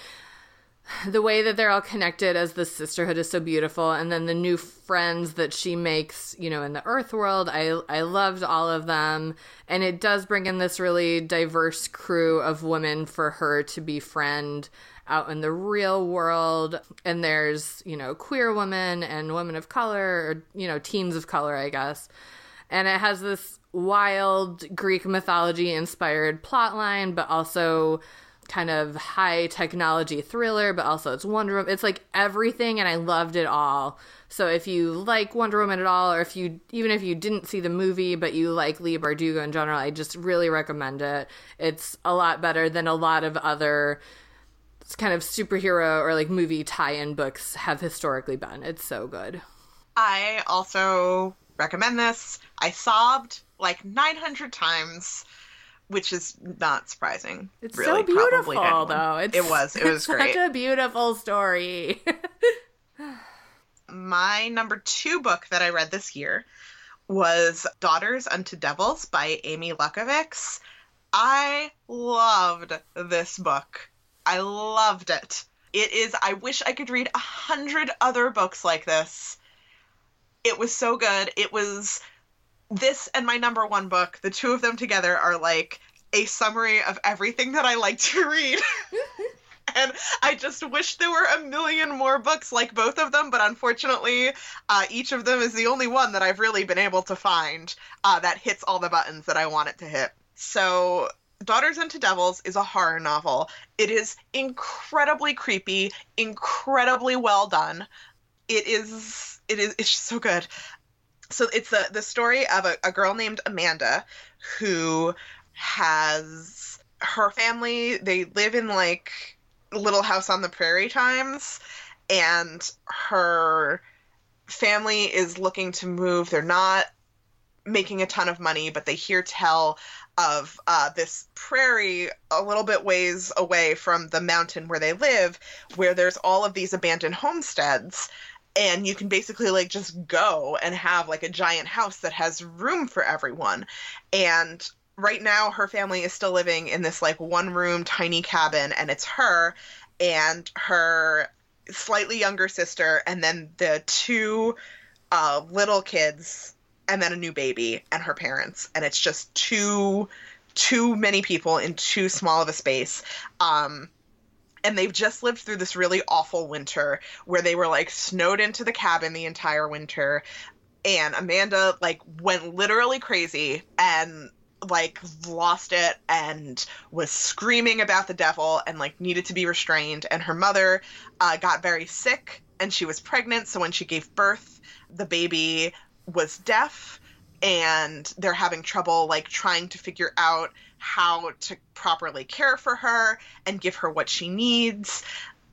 the way that they're all connected as the sisterhood is so beautiful and then the new friends that she makes you know in the earth world i i loved all of them and it does bring in this really diverse crew of women for her to befriend out in the real world and there's you know queer women and women of color or you know teens of color i guess and it has this wild greek mythology inspired plotline but also kind of high technology thriller, but also it's Wonder Woman. It's like everything, and I loved it all. So if you like Wonder Woman at all, or if you even if you didn't see the movie but you like Leigh Bardugo in general, I just really recommend it. It's a lot better than a lot of other kind of superhero or like movie tie-in books have historically been. It's so good. I also recommend this. I sobbed like 900 times which is not surprising. It's really, so beautiful, though. It's, it was. It was (laughs) great. Such a beautiful story. (sighs) My number two book that I read this year was Daughters Unto Devils by Amy Lukavics. I loved this book. I loved it. It is. I wish I could read a hundred other books like this. It was so good. It was this and my number one book, the two of them together are like a summary of everything that I like to read. (laughs) and I just wish there were a million more books like both of them, but unfortunately, uh, each of them is the only one that I've really been able to find uh, that hits all the buttons that I want it to hit. So, Daughters Unto Devils is a horror novel. It is incredibly creepy, incredibly well done. It is, it is, it's so good so it's the the story of a, a girl named Amanda who has her family. They live in like Little House on the Prairie times, and her family is looking to move. They're not making a ton of money, but they hear tell of uh, this prairie a little bit ways away from the mountain where they live, where there's all of these abandoned homesteads and you can basically like just go and have like a giant house that has room for everyone. And right now her family is still living in this like one room tiny cabin and it's her and her slightly younger sister and then the two uh, little kids and then a new baby and her parents and it's just too too many people in too small of a space. Um and they've just lived through this really awful winter where they were like snowed into the cabin the entire winter. And Amanda like went literally crazy and like lost it and was screaming about the devil and like needed to be restrained. And her mother uh, got very sick and she was pregnant. So when she gave birth the baby was deaf and they're having trouble like trying to figure out how to properly care for her and give her what she needs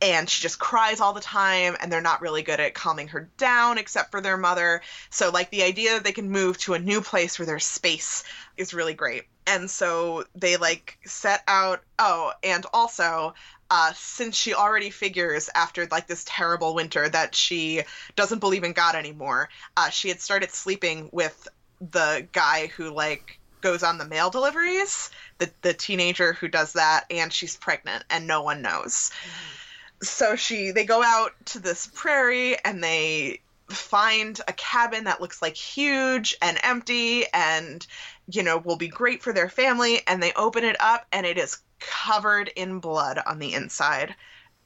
and she just cries all the time and they're not really good at calming her down except for their mother. So like the idea that they can move to a new place where there's space is really great. And so they like set out oh and also uh, since she already figures after like this terrible winter that she doesn't believe in god anymore uh, she had started sleeping with the guy who like goes on the mail deliveries, the the teenager who does that, and she's pregnant and no one knows. Mm-hmm. So she they go out to this prairie and they find a cabin that looks like huge and empty and you know will be great for their family and they open it up and it is covered in blood on the inside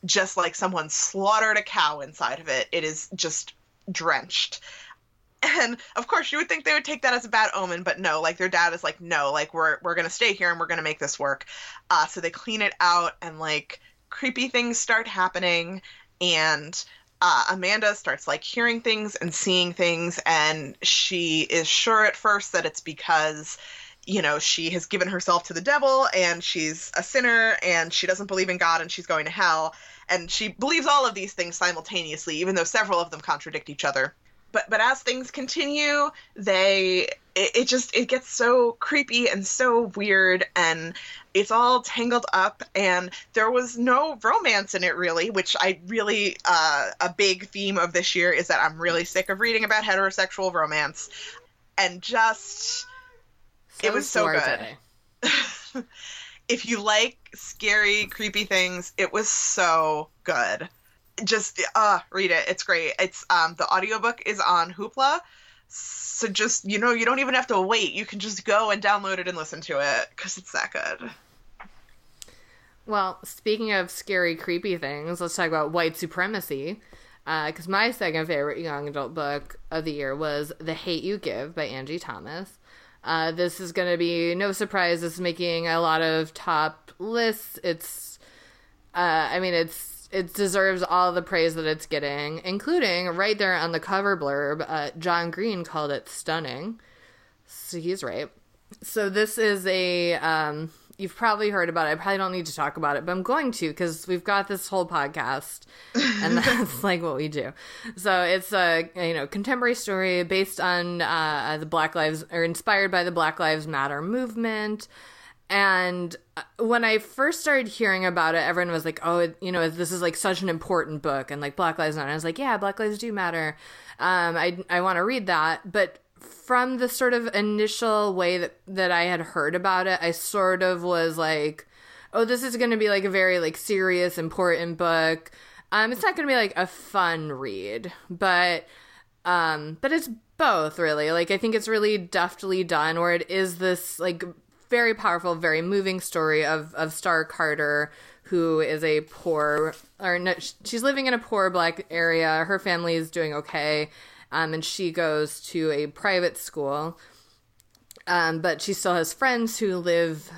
just like someone slaughtered a cow inside of it. It is just drenched. And of course you would think they would take that as a bad omen but no like their dad is like no like we're we're gonna stay here and we're gonna make this work. Uh, so they clean it out and like creepy things start happening. And uh, amanda starts like hearing things and seeing things. And she is sure at first that it's because you know, she has given herself to the devil and she's a sinner and she doesn't believe in God and she's going to hell. And she believes all of these things simultaneously, even though several of them contradict each other. But but as things continue, they it, it just it gets so creepy and so weird and it's all tangled up and there was no romance in it really which i really uh, a big theme of this year is that i'm really sick of reading about heterosexual romance and just So it was so good. (laughs) if you like scary creepy things it was so good. Just uh read it. It's great. It's um the audiobook is on hoopla so just you know you don't even have to wait. You can just go and download it and listen to it because it's that good. Well, speaking of scary, creepy things, let's talk about white supremacy. Because my second favorite young adult book of the year was The Hate You Give by Angie Thomas. Uh, this is going to be no surprise. Is making a lot of top lists. It's, uh, I mean, it's it deserves all the praise that it's getting, including right there on the cover blurb. Uh, John Green called it stunning, so he's right. So this is a um, you've probably heard about it. I probably don't need to talk about it, but I'm going to because we've got this whole podcast, and (laughs) that's like what we do. So it's a you know contemporary story based on uh, the Black Lives or inspired by the Black Lives Matter movement. And uh, when I first started hearing about it, everyone was like, "Oh, you know, this is like such an important book," and like Black Lives Matter. I was like, "Yeah, Black Lives do matter." Um, I I want to read that, but from the sort of initial way that that I had heard about it, I sort of was like, "Oh, this is going to be like a very like serious, important book." Um, it's not going to be like a fun read, but um, but it's both really. Like I think it's really deftly done, where it is this like very powerful, very moving story of of Star Carter, who is a poor or no, she's living in a poor black area. Her family is doing okay, um, and she goes to a private school. Um, but she still has friends who live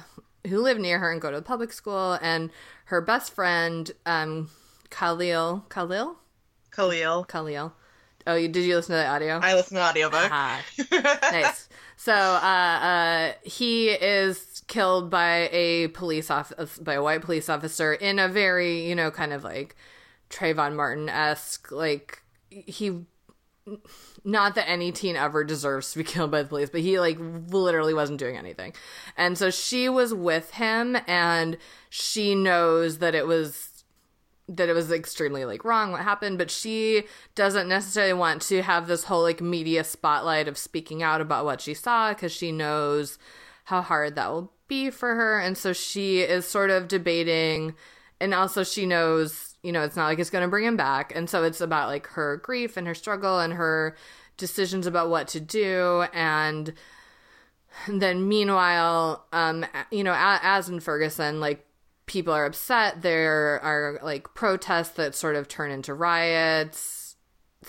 who live near her and go to the public school. And her best friend, um, Khalil, Khalil, khalil Khalil. Oh, you, did you listen to the audio? i listen to audiobook Ah, (laughs) nice. So, uh, uh, he is killed by a police off by a white police officer in a very, you know, kind of like Trayvon Martin esque, like he. Not that any teen ever deserves to be (laughs) killed by the police, but he like literally wasn't doing anything, and so she was with him, and she knows that it was that it was extremely like wrong what happened but she doesn't necessarily want to have this whole like media spotlight of speaking out about what she saw because she knows how hard that will be for her. And so she is sort of debating and also she knows you know it's not like it's going to bring him back. And so it's about like her grief and her struggle and her decisions about what to do. And then meanwhile um you know as in ferguson like people are upset. There are like protests that sort of turn into riots.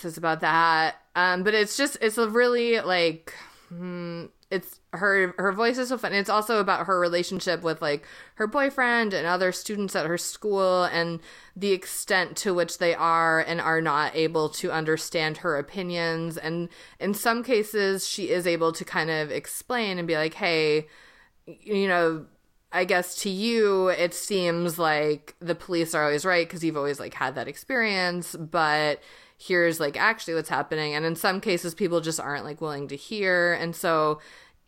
It's about that. Um but it's just it's a really like hmm, it's her her voice is so fun. It's also about her relationship with like her boyfriend and other students at her school and the extent to which they are and are not able to understand her opinions. And in some cases she is able to kind of explain and be like hey you know I guess to you it seems like the police are always right because you've always like had that experience, but here's like actually what's happening. And in some cases people just aren't like willing to hear. And so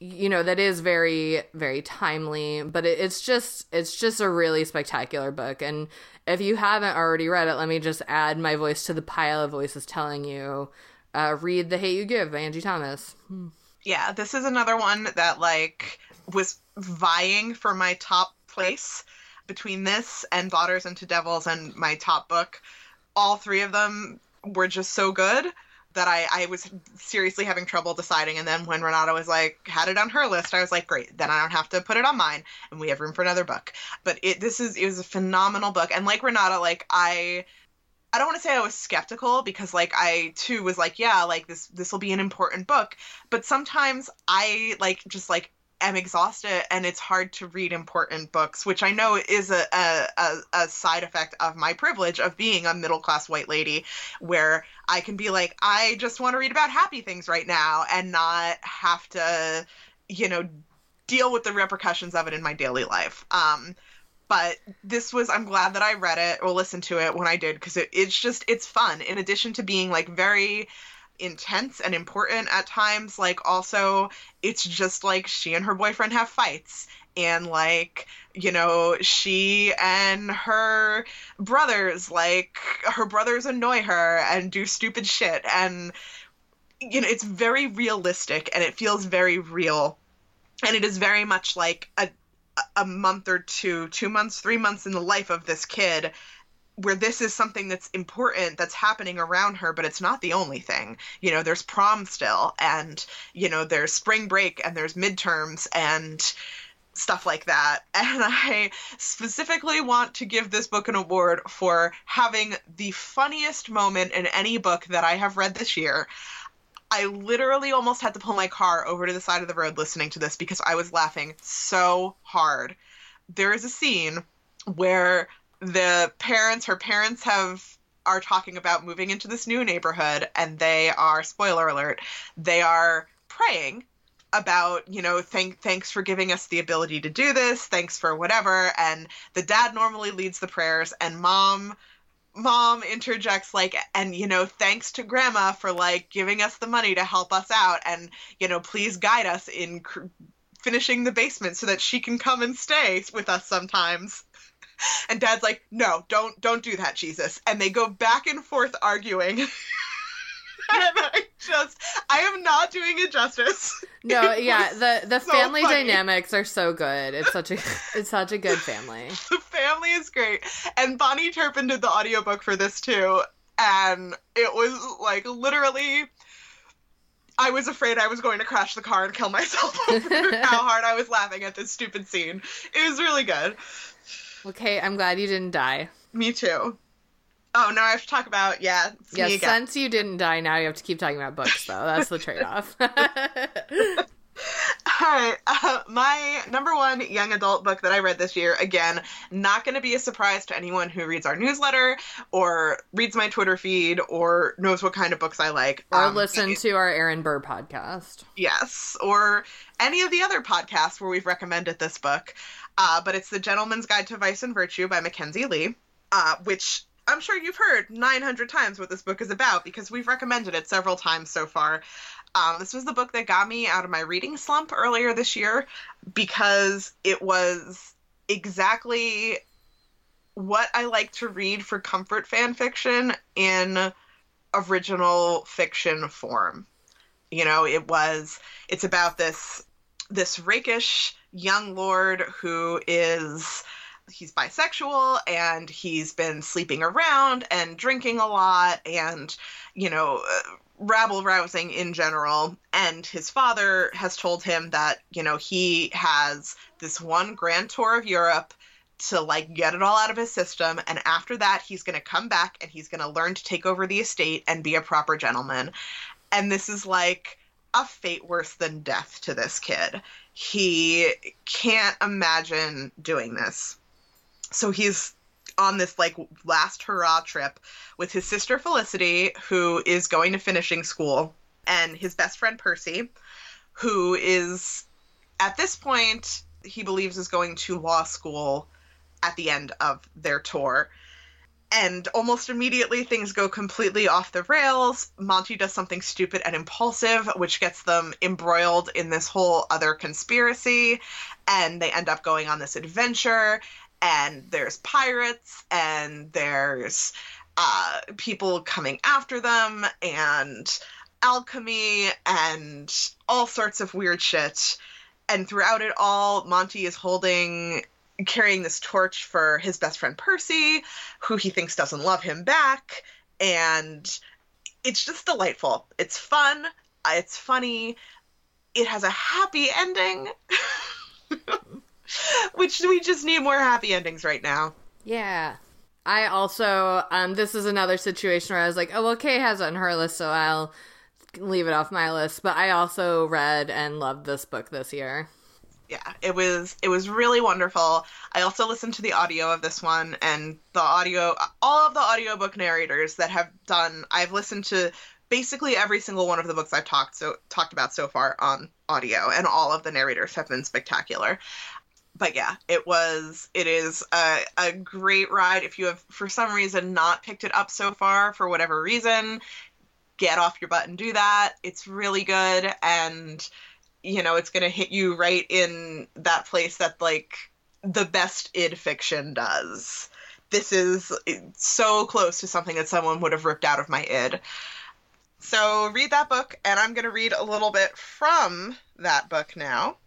you know that is very very timely but it, it's just it's just a really spectacular book. And if you haven't already read it let me just add my voice to the pile of voices telling you uh, read the hate you give by angie thomas. Yeah this is another one that like was vying for my top place between this and daughters unto devils and my top book. All three of them were just so good that I, I was seriously having trouble deciding. And then when renata was like had it on her list i was like great then i don't have to put it on mine. And we have room for another book. But it this is it was a phenomenal book. And like renata like i I don't want to say I was skeptical because like I too was like yeah like this this will be an important book. But sometimes I like just like am exhausted and it's hard to read important books which I know is a a, a, side effect of my privilege of being a middle class white lady where I can be like I just want to read about happy things right now and not have to you know deal with the repercussions of it in my daily life. Um, but this was I'm glad that I read it or listened to it when I did because it, it's just it's fun. In addition to being like very intense and important at times, like also it's just like she and her boyfriend have fights and like you know she and her brothers like her brothers annoy her and do stupid shit and you know it's very realistic and it feels very real and it is very much like a a month or two two months three months in the life of this kid where this is something that's important that's happening around her but it's not the only thing you know there's prom still and you know there's spring break and there's midterms and stuff like that. (laughs) And I specifically want to give this book an award for having the funniest moment in any book that I have read this year. I literally almost had to pull my car over to the side of the road listening to this because I was laughing so hard. There is a scene where the parents, her parents have are talking about moving into this new neighborhood and they are spoiler alert, they are praying about you know thank thanks for giving us the ability to do this thanks for whatever and the dad normally leads the prayers and mom mom interjects like and you know thanks to grandma for like giving us the money to help us out and you know please guide us in cr- finishing the basement so that she can come and stay with us sometimes (laughs) and dad's like no don't don't do that jesus and they go back and forth arguing (laughs) and I just I am not doing it justice. No, it yeah, the the so family funny. dynamics are so good. It's such a it's such a good family. (laughs) the family is great. And Bahni Turpin did the audiobook for this too. And it was like literally I was afraid I was going to crash the car and kill myself over how hard I was laughing at this stupid scene. It was really good. Okay, I'm glad you didn't die. Me too. Oh, now I have to talk about yeah. yeah, since you didn't die, now you have to keep talking about books, though. That's the trade-off. (laughs) (laughs) All right, uh, my number one young adult book that I read this year. Again, not going to be a surprise to anyone who reads our newsletter or reads my Twitter feed or knows what kind of books I like or um, listen to our Aaron Burr podcast. Yes, or any of the other podcasts where we've recommended this book. Uh, but it's The Gentleman's Guide to Vice and Virtue by Mackenzie Lee, uh, which I'm sure you've heard 900 times what this book is about because we've recommended it several times so far. Um, this was the book that got me out of my reading slump earlier this year because it was exactly what I like to read for comfort fan fiction in original fiction form. You know, it was it's about this this rakish young lord who is he's bisexual and he's been sleeping around and drinking a lot and you know uh, rabble rousing in general. And his father has told him that you know he has this one grand tour of Europe to like get it all out of his system. And after that he's going to come back and he's going to learn to take over the estate and be a proper gentleman. And this is like a fate worse than death to this kid he can't imagine doing this so he's on this like last hurrah trip with his sister Felicity, who is going to finishing school, and his best friend Percy, who is at this point he believes is going to law school at the end of their tour. And almost immediately things go completely off the rails. Monty does something stupid and impulsive, which gets them embroiled in this whole other conspiracy. And they end up going on this adventure and there's pirates and there's uh, people coming after them and alchemy and all sorts of weird shit. And throughout it all, Monty is holding carrying this torch for his best friend Percy, who he thinks doesn't love him back, and it's just delightful. It's fun, it's funny, it has a happy ending. (laughs) Which we just need more happy endings right now. Yeah. I also, um, this is another situation where I was like, oh, well, Kay has it on her list, so I'll leave it off my list. But I also read and loved this book this year. Yeah, it was it was really wonderful. I also listened to the audio of this one and the audio all of the audiobook narrators that have done I've listened to basically every single one of the books I've talked so talked about so far on audio, and all of the narrators have been spectacular. But yeah, it was it is a, a great ride. If you have for some reason not picked it up so far for whatever reason, get off your butt and do that. It's really good and you know, it's gonna hit you right in that place that like the best id fiction does. This is so close to something that someone would have ripped out of my id. So read that book, and I'm going to read a little bit from that book now.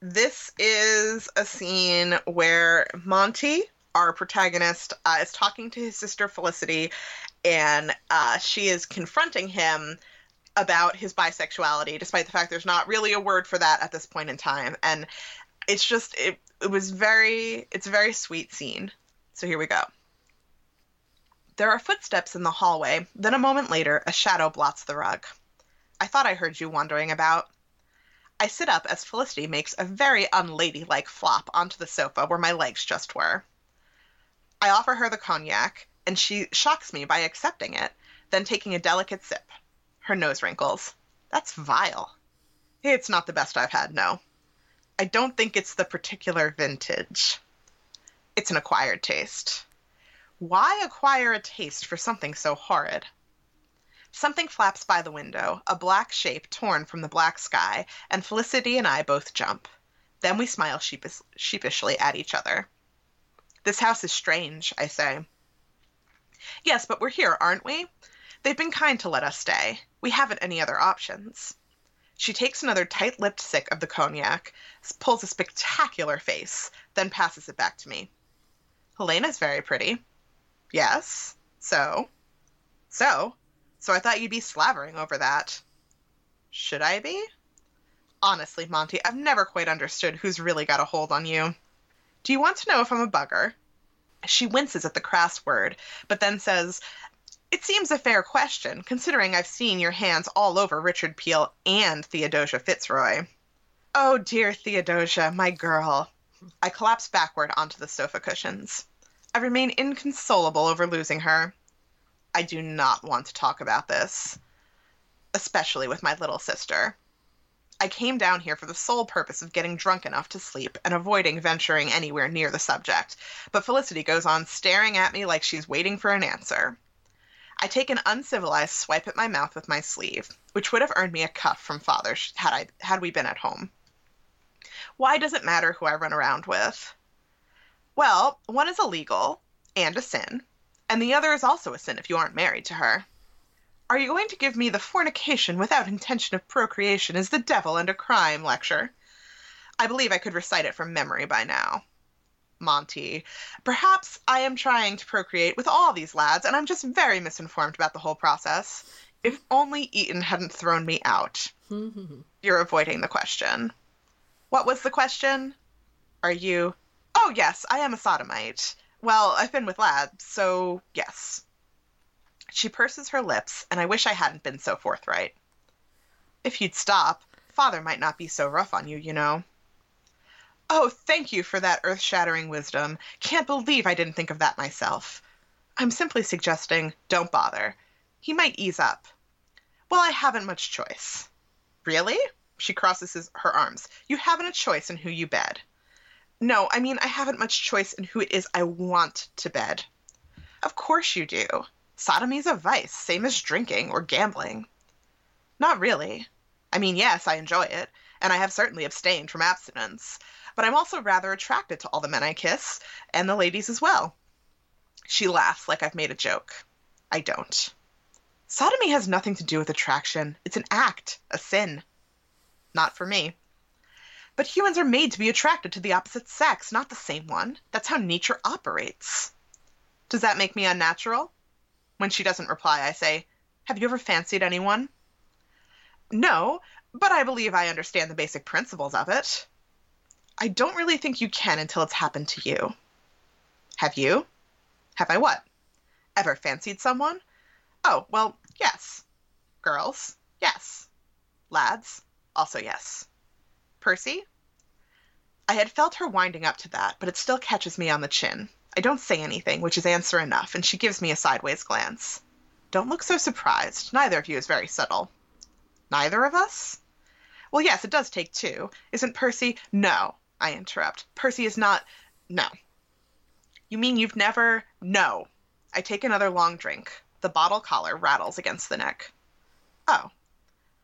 This is a scene where Monty, our protagonist, uh, is talking to his sister Felicity, and uh, she is confronting him about his bisexuality, despite the fact there's not really a word for that at this point in time. And it's just it, it was very it's a very sweet scene. So here we go. There are footsteps in the hallway, then a moment later, a shadow blots the rug. I thought I heard you wandering about. I sit up as Felicity makes a very unladylike flop onto the sofa where my legs just were. I offer her the cognac, and she shocks me by accepting it, then taking a delicate sip. Her nose wrinkles. That's vile. It's not the best I've had, no. I don't think it's the particular vintage. It's an acquired taste. Why acquire a taste for something so horrid? Something flaps by the window, a black shape torn from the black sky, and Felicity and I both jump. Then we smile sheepish- sheepishly at each other. This house is strange, I say. Yes, but we're here, aren't we? They've been kind to let us stay. We haven't any other options. She takes another tight lipped sick of the cognac, pulls a spectacular face, then passes it back to me. Helena's very pretty. Yes. So? So? So I thought you'd be slavering over that. Should I be? Honestly, Monty, I've never quite understood who's really got a hold on you. Do you want to know if I'm a bugger? She winces at the crass word, but then says, It seems a fair question, considering I've seen your hands all over Richard Peel and Theodosia Fitzroy. Oh, dear Theodosia, my girl. I collapse backward onto the sofa cushions. I remain inconsolable over losing her. I do not want to talk about this, especially with my little sister. I came down here for the sole purpose of getting drunk enough to sleep and avoiding venturing anywhere near the subject, but Felicity goes on staring at me like she's waiting for an answer. I take an uncivilized swipe at my mouth with my sleeve, which would have earned me a cuff from father had I had we been at home. Why does it matter who I run around with? Well, one is illegal and a sin, and the other is also a sin if you aren't married to her. Are you going to give me the fornication without intention of procreation is the devil and a crime lecture? I believe I could recite it from memory by now. Monty, perhaps I am trying to procreate with all these lads, and I'm just very misinformed about the whole process. If only Eton hadn't thrown me out. (laughs) You're avoiding the question. What was the question? Are you Oh, yes, I am a sodomite. Well, I've been with lads, so yes. She purses her lips, and I wish I hadn't been so forthright. If you'd stop, father might not be so rough on you, you know. Oh, thank you for that earth shattering wisdom. Can't believe I didn't think of that myself. I'm simply suggesting don't bother. He might ease up. Well, I haven't much choice. Really? She crosses his, her arms. You haven't a choice in who you bed. No, I mean, I haven't much choice in who it is I want to bed. Of course you do. Sodomy's a vice, same as drinking or gambling. Not really. I mean, yes, I enjoy it, and I have certainly abstained from abstinence, but I'm also rather attracted to all the men I kiss, and the ladies as well. She laughs like I've made a joke. I don't. Sodomy has nothing to do with attraction. It's an act, a sin. Not for me. But humans are made to be attracted to the opposite sex, not the same one. That's how nature operates. Does that make me unnatural? When she doesn't reply, I say, Have you ever fancied anyone? No, but I believe I understand the basic principles of it. I don't really think you can until it's happened to you. Have you? Have I what? Ever fancied someone? Oh, well, yes. Girls? Yes. Lads? Also, yes. Percy? I had felt her winding up to that, but it still catches me on the chin. I don't say anything, which is answer enough, and she gives me a sideways glance. Don't look so surprised. Neither of you is very subtle. Neither of us? Well, yes, it does take two. Isn't Percy? No, I interrupt. Percy is not. No. You mean you've never. No. I take another long drink. The bottle collar rattles against the neck. Oh.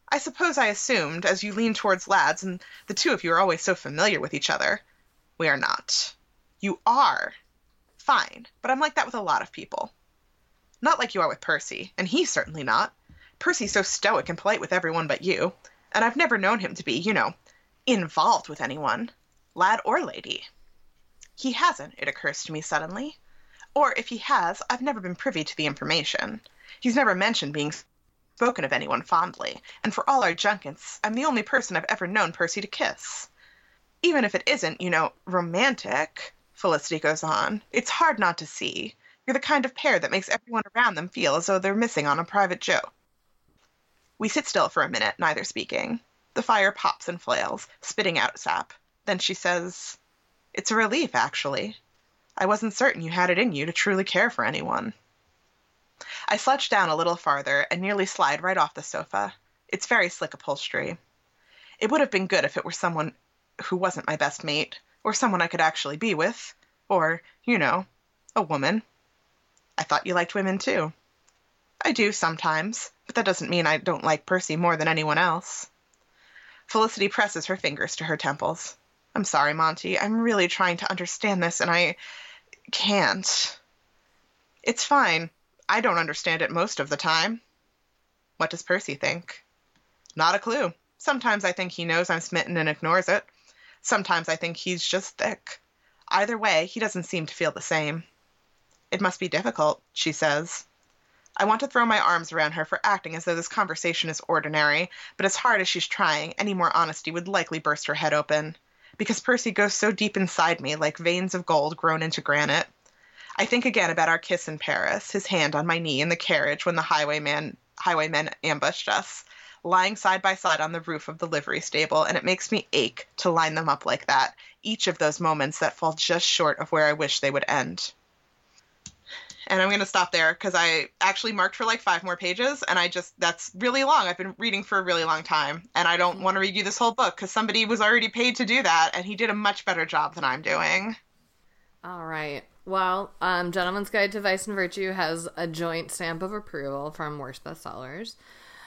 I suppose I assumed, as you lean towards lads, and the two of you are always so familiar with each other. We are not. You are. Fine, but I'm like that with a lot of people. Not like you are with Percy, and he's certainly not. Percy's so stoic and polite with everyone but you, and I've never known him to be, you know, involved with anyone, lad or lady. He hasn't, it occurs to me suddenly. Or if he has, I've never been privy to the information. He's never mentioned being spoken of anyone fondly, and for all our junkets, I'm the only person I've ever known Percy to kiss. Even if it isn't, you know, romantic, Felicity goes on, it's hard not to see. You're the kind of pair that makes everyone around them feel as though they're missing on a private joke. We sit still for a minute, neither speaking. The fire pops and flails, spitting out sap. Then she says, It's a relief, actually. I wasn't certain you had it in you to truly care for anyone. I slouch down a little farther and nearly slide right off the sofa. It's very slick upholstery. It would have been good if it were someone who wasn't my best mate, or someone I could actually be with, or, you know, a woman. I thought you liked women too. I do sometimes, but that doesn't mean I don't like Percy more than anyone else. Felicity presses her fingers to her temples. I'm sorry, Monty. I'm really trying to understand this, and I can't. It's fine. I don't understand it most of the time. What does Percy think? Not a clue. Sometimes I think he knows I'm smitten and ignores it. Sometimes I think he's just thick. Either way, he doesn't seem to feel the same. It must be difficult, she says. I want to throw my arms around her for acting as though this conversation is ordinary, but as hard as she's trying, any more honesty would likely burst her head open. Because Percy goes so deep inside me, like veins of gold grown into granite. I think again about our kiss in Paris, his hand on my knee in the carriage when the highwayman highwaymen ambushed us, lying side by side on the roof of the livery stable, and it makes me ache to line them up like that, each of those moments that fall just short of where I wish they would end and I'm going to stop there because I actually marked for like five more pages, and I just that's really long. I've been reading for a really long time, and I don't want to read you this whole book because somebody was already paid to do that, and he did a much better job than I'm doing. All right. Well, um, Gentleman's Guide to Vice and Virtue has a joint stamp of approval from Worst Bestsellers.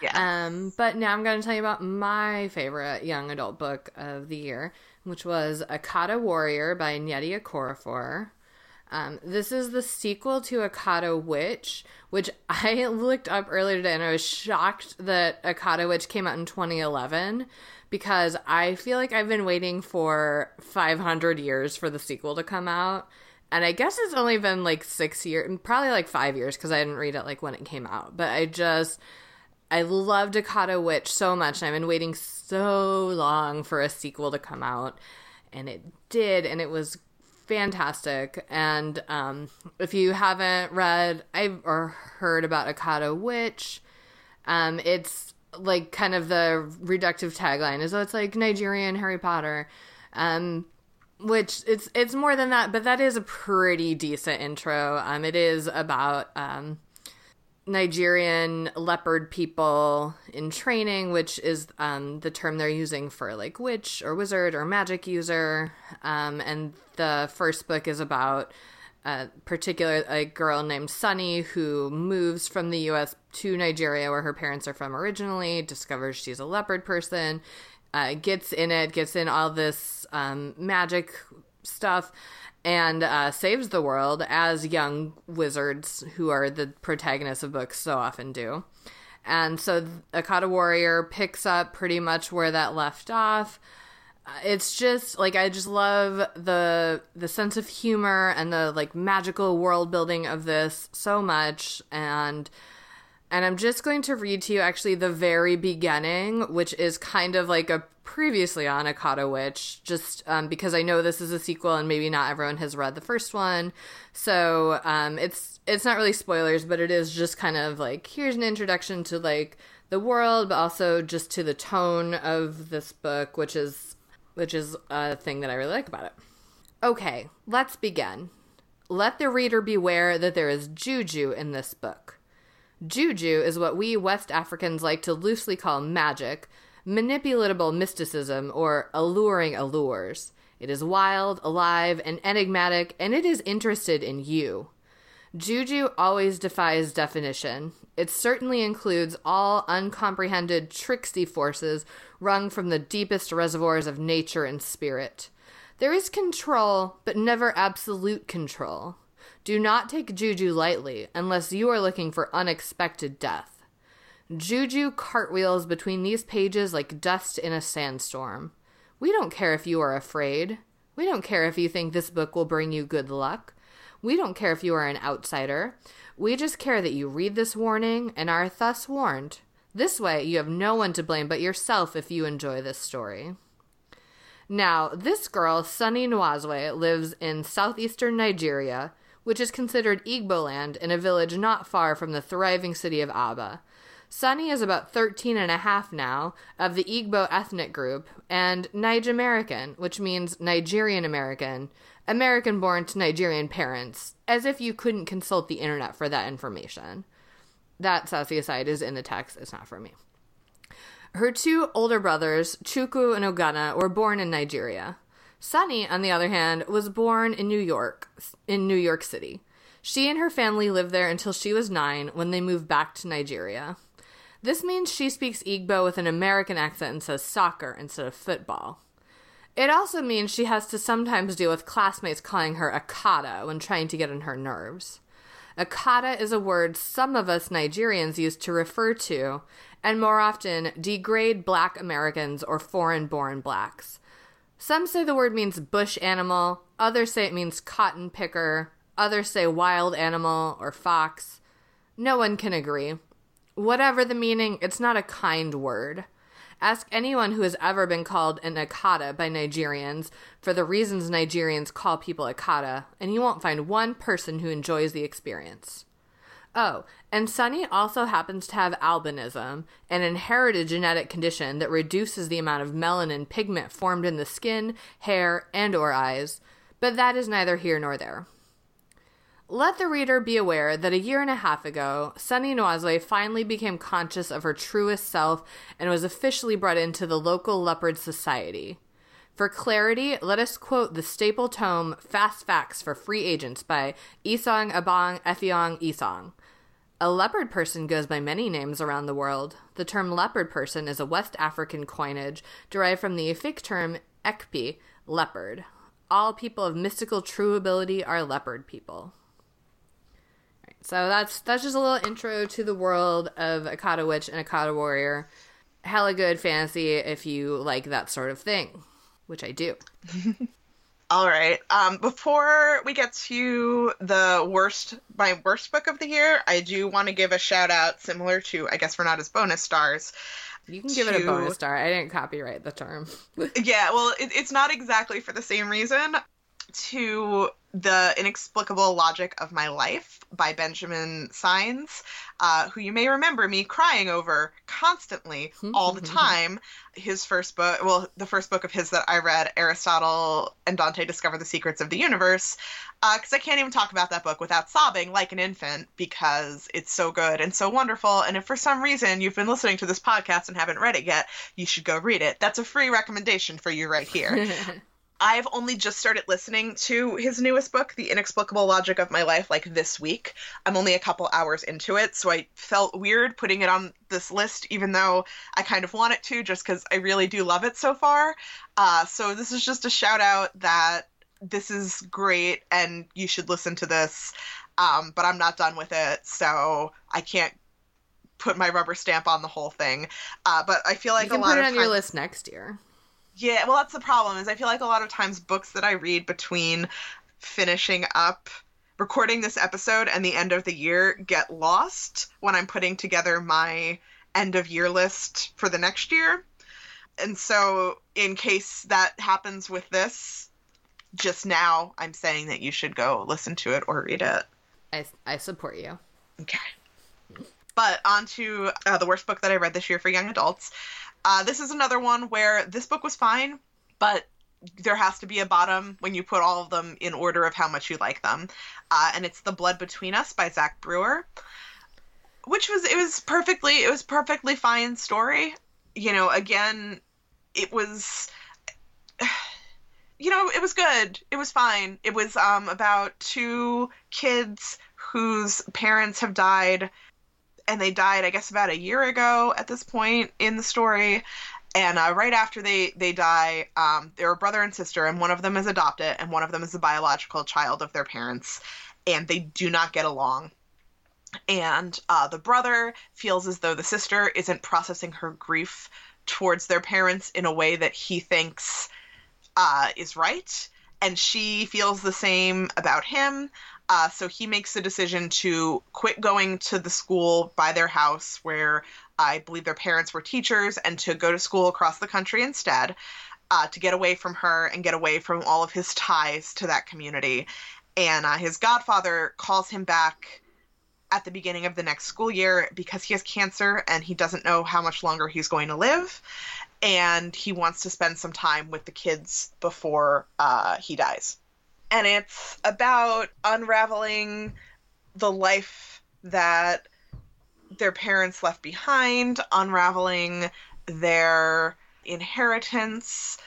Yeah. Um, but now I'm going to tell you about my favorite young adult book of the year, which was Akata Warrior by Nnedi Okorafor. Um, this is the sequel to Akata Witch, which (laughs) I looked up earlier today and I was shocked that Akata Witch came out in 2011 because I feel like I've been waiting for 500 years for the sequel to come out. And I guess it's only been like six years, probably like five years because I didn't read it like when it came out. But I just, I loved Akata Witch so much and I've been waiting so long for a sequel to come out. And it did, and it was fantastic. And um, if you haven't read I've, or heard about Akata Witch, um, it's like kind of the reductive tagline is so it's like Nigerian Harry Potter. Um, which it's it's more than that, but that is a pretty decent intro. Um, it is about um, Nigerian leopard people in training, which is um, the term they're using for like witch or wizard or magic user. Um, and the first book is about a particular a girl named Sunny who moves from the U.S. to Nigeria, where her parents are from originally. Discovers she's a leopard person, uh, gets in it, gets in all this um, magic stuff and uh, saves the world as young wizards who are the protagonists of books so often do. And so Akata Warrior picks up pretty much where that left off. Uh, it's just like I just love the the sense of humor and the like magical world building of this so much and and I'm just going to read to you actually the very beginning, which is kind of like a previously on Akata Witch, just um, because I know this is a sequel and maybe not everyone has read the first one. So um, it's it's not really spoilers, but it is just kind of like here's an introduction to like the world, but also just to the tone of this book, which is which is a thing that I really like about it. Okay, let's begin. Let the reader beware that there is juju in this book. Juju is what we West Africans like to loosely call magic, manipulatable mysticism, or alluring allures. It is wild, alive, and enigmatic, and it is interested in you. Juju always defies definition. It certainly includes all uncomprehended tricksy forces wrung from the deepest reservoirs of nature and spirit. There is control, but never absolute control. Do not take Juju lightly unless you are looking for unexpected death. Juju cartwheels between these pages like dust in a sandstorm. We don't care if you are afraid. We don't care if you think this book will bring you good luck. We don't care if you are an outsider. We just care that you read this warning and are thus warned. This way, you have no one to blame but yourself if you enjoy this story. Now, this girl, Sunny Nwazue, lives in southeastern Nigeria, which is considered Igbo land in a village not far from the thriving city of Aba. Sunny is about 13 and a half now, of the Igbo ethnic group, and Naijamerican, which means Nigerian American, American born to Nigerian parents, as if you couldn't consult the internet for that information. That sassy aside is in the text, it's not for me. Her two older brothers, Chukwu and Ugonna, were born in Nigeria. Sunny, on the other hand, was born in New York, in New York City. She and her family lived there until she was nine when they moved back to Nigeria. This means she speaks Igbo with an American accent and says soccer instead of football. It also means she has to sometimes deal with classmates calling her Akata when trying to get on her nerves. Akata is a word some of us Nigerians use to refer to, and more often, degrade black Americans or foreign born blacks. Some say the word means bush animal, others say it means cotton picker, others say wild animal or fox. No one can agree. Whatever the meaning, it's not a kind word. Ask anyone who has ever been called an Akata by Nigerians for the reasons Nigerians call people Akata, and you won't find one person who enjoys the experience. Oh, and Sunny also happens to have albinism, an inherited genetic condition that reduces the amount of melanin pigment formed in the skin, hair, and or eyes, but that is neither here nor there. Let the reader be aware that a year and a half ago, Sunny Nwazue finally became conscious of her truest self and was officially brought into the local leopard society. For clarity, let us quote the staple tome Fast Facts for Free Agents by Isong Abong Effiong Isong. A leopard person goes by many names around the world. The term leopard person is a West African coinage derived from the Efik term ekpe, leopard. All people of mystical true ability are leopard people. So that's that's just a little intro to the world of Akata Witch and Akata Warrior. Hella good fantasy if you like that sort of thing, which I do. (laughs) All right. Um, before we get to the worst, my worst book of the year, I do want to give a shout out, similar to, I guess we're not as bonus stars. You can give to... it a bonus star. I didn't copyright the term. (laughs) yeah, well, it, it's not exactly for the same reason. To the Inexplicable Logic of My Life by Benjamin Saenz, uh, who you may remember me crying over constantly all the time. His first book, well, the first book of his that I read, Aristotle and Dante Discover the Secrets of the Universe, because uh, I can't even talk about that book without sobbing like an infant because it's so good and so wonderful. And if for some reason you've been listening to this podcast and haven't read it yet, you should go read it. That's a free recommendation for you right here. (laughs) I've only just started listening to his newest book, The Inexplicable Logic of My Life, like this week. I'm only a couple hours into it, so I felt weird putting it on this list, even though I kind of want it to, just because I really do love it so far. Uh, so this is just a shout out that this is great and you should listen to this. Um, but I'm not done with it, so I can't put my rubber stamp on the whole thing. Uh, but I feel like you can a lot put it on times... your list next year. Yeah, well, that's the problem. Is I feel like a lot of times books that I read between finishing up recording this episode and the end of the year get lost when I'm putting together my end of year list for the next year. And so, in case that happens with this, just now, I'm saying that you should go listen to it or read it. I, I support you. Okay. But on to uh, the worst book that I read this year for young adults. Uh, this is another one where this book was fine, but there has to be a bottom when you put all of them in order of how much you like them. Uh, and it's The Blood Between Us by Zac Brewer. which was it was perfectly it was perfectly fine story. You know, again, it was (sighs) you know, it was good. It was fine. It was um about two kids whose parents have died and they died I guess about a year ago at this point in the story. And uh, right after they they die, um, they're a brother and sister, and one of them is adopted, and one of them is a biological child of their parents, and they do not get along. And uh, the brother feels as though the sister isn't processing her grief towards their parents in a way that he thinks uh, is right. And she feels the same about him uh, so he makes the decision to quit going to the school by their house where i believe their parents were teachers and to go to school across the country instead uh, to get away from her and get away from all of his ties to that community and uh, his godfather calls him back at the beginning of the next school year because he has cancer and he doesn't know how much longer he's going to live. And he wants to spend some time with the kids before uh, he dies. And it's about unraveling the life that their parents left behind, unraveling their inheritance,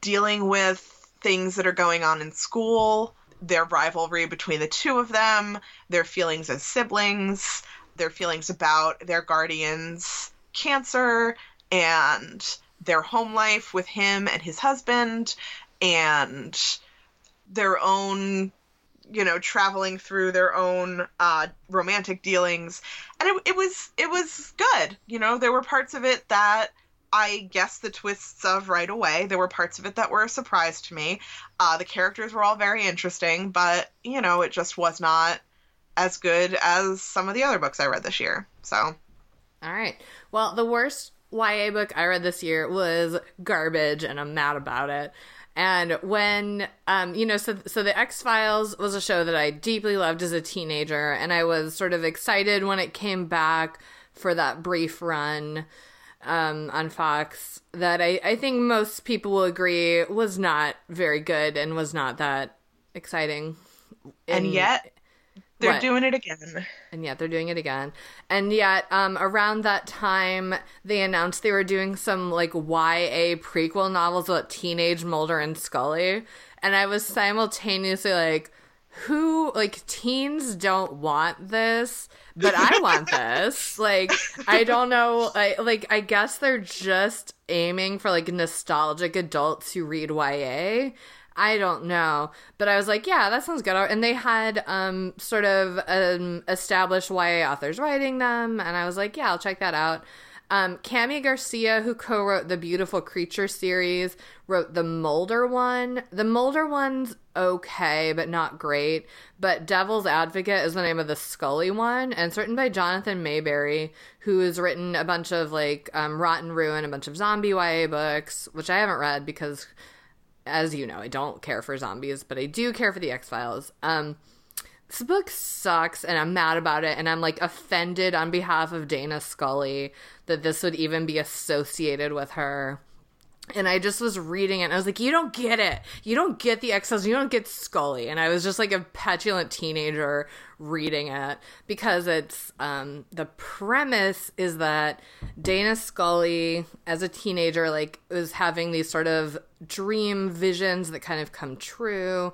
dealing with things that are going on in school, their rivalry between the two of them, their feelings as siblings, their feelings about their guardian's cancer, and their home life with him and his husband, and their own you know traveling through their own uh, romantic dealings and it, it was it was good you know there were parts of it that I guessed the twists of right away. There were parts of it that were a surprise to me. Uh, the characters were all very interesting, but you know, it just was not as good as some of the other books I read this year. So, all right. Well, the worst YA book I read this year was garbage, and I'm mad about it. And when, um, you know, so so the X Files was a show that I deeply loved as a teenager, and I was sort of excited when it came back for that brief run um, on Fox that I, I think most people will agree was not very good and was not that exciting. And, and yet they're what? doing it again. And yet they're doing it again. And yet, um, around that time, they announced they were doing some like YA prequel novels about teenage Mulder and Scully. And I was simultaneously like, who like teens don't want this but i want (laughs) this like i don't know I, like i guess they're just aiming for like nostalgic adults who read ya i don't know. But i was like yeah that sounds good. And they had um sort of um established ya authors writing them. And i was like yeah i'll check that out. Um, Kami Garcia, who co-wrote the Beautiful Creature series, wrote the Mulder one. The Mulder one's okay, but not great. But Devil's Advocate is the name of the Scully one, and it's written by Jonathan Maberry, who has written a bunch of like um, Rot & Ruin, a bunch of zombie YA books, which I haven't read because, as you know, I don't care for zombies, but I do care for the X Files. Um, this book sucks and I'm mad about it and I'm like offended on behalf of Dana Scully that this would even be associated with her. And I just was reading it and I was like, you don't get it. You don't get the X-Files. You don't get Scully. And I was just like a petulant teenager reading it because it's um, the premise is that Dana Scully, as a teenager, like was having these sort of dream visions that kind of come true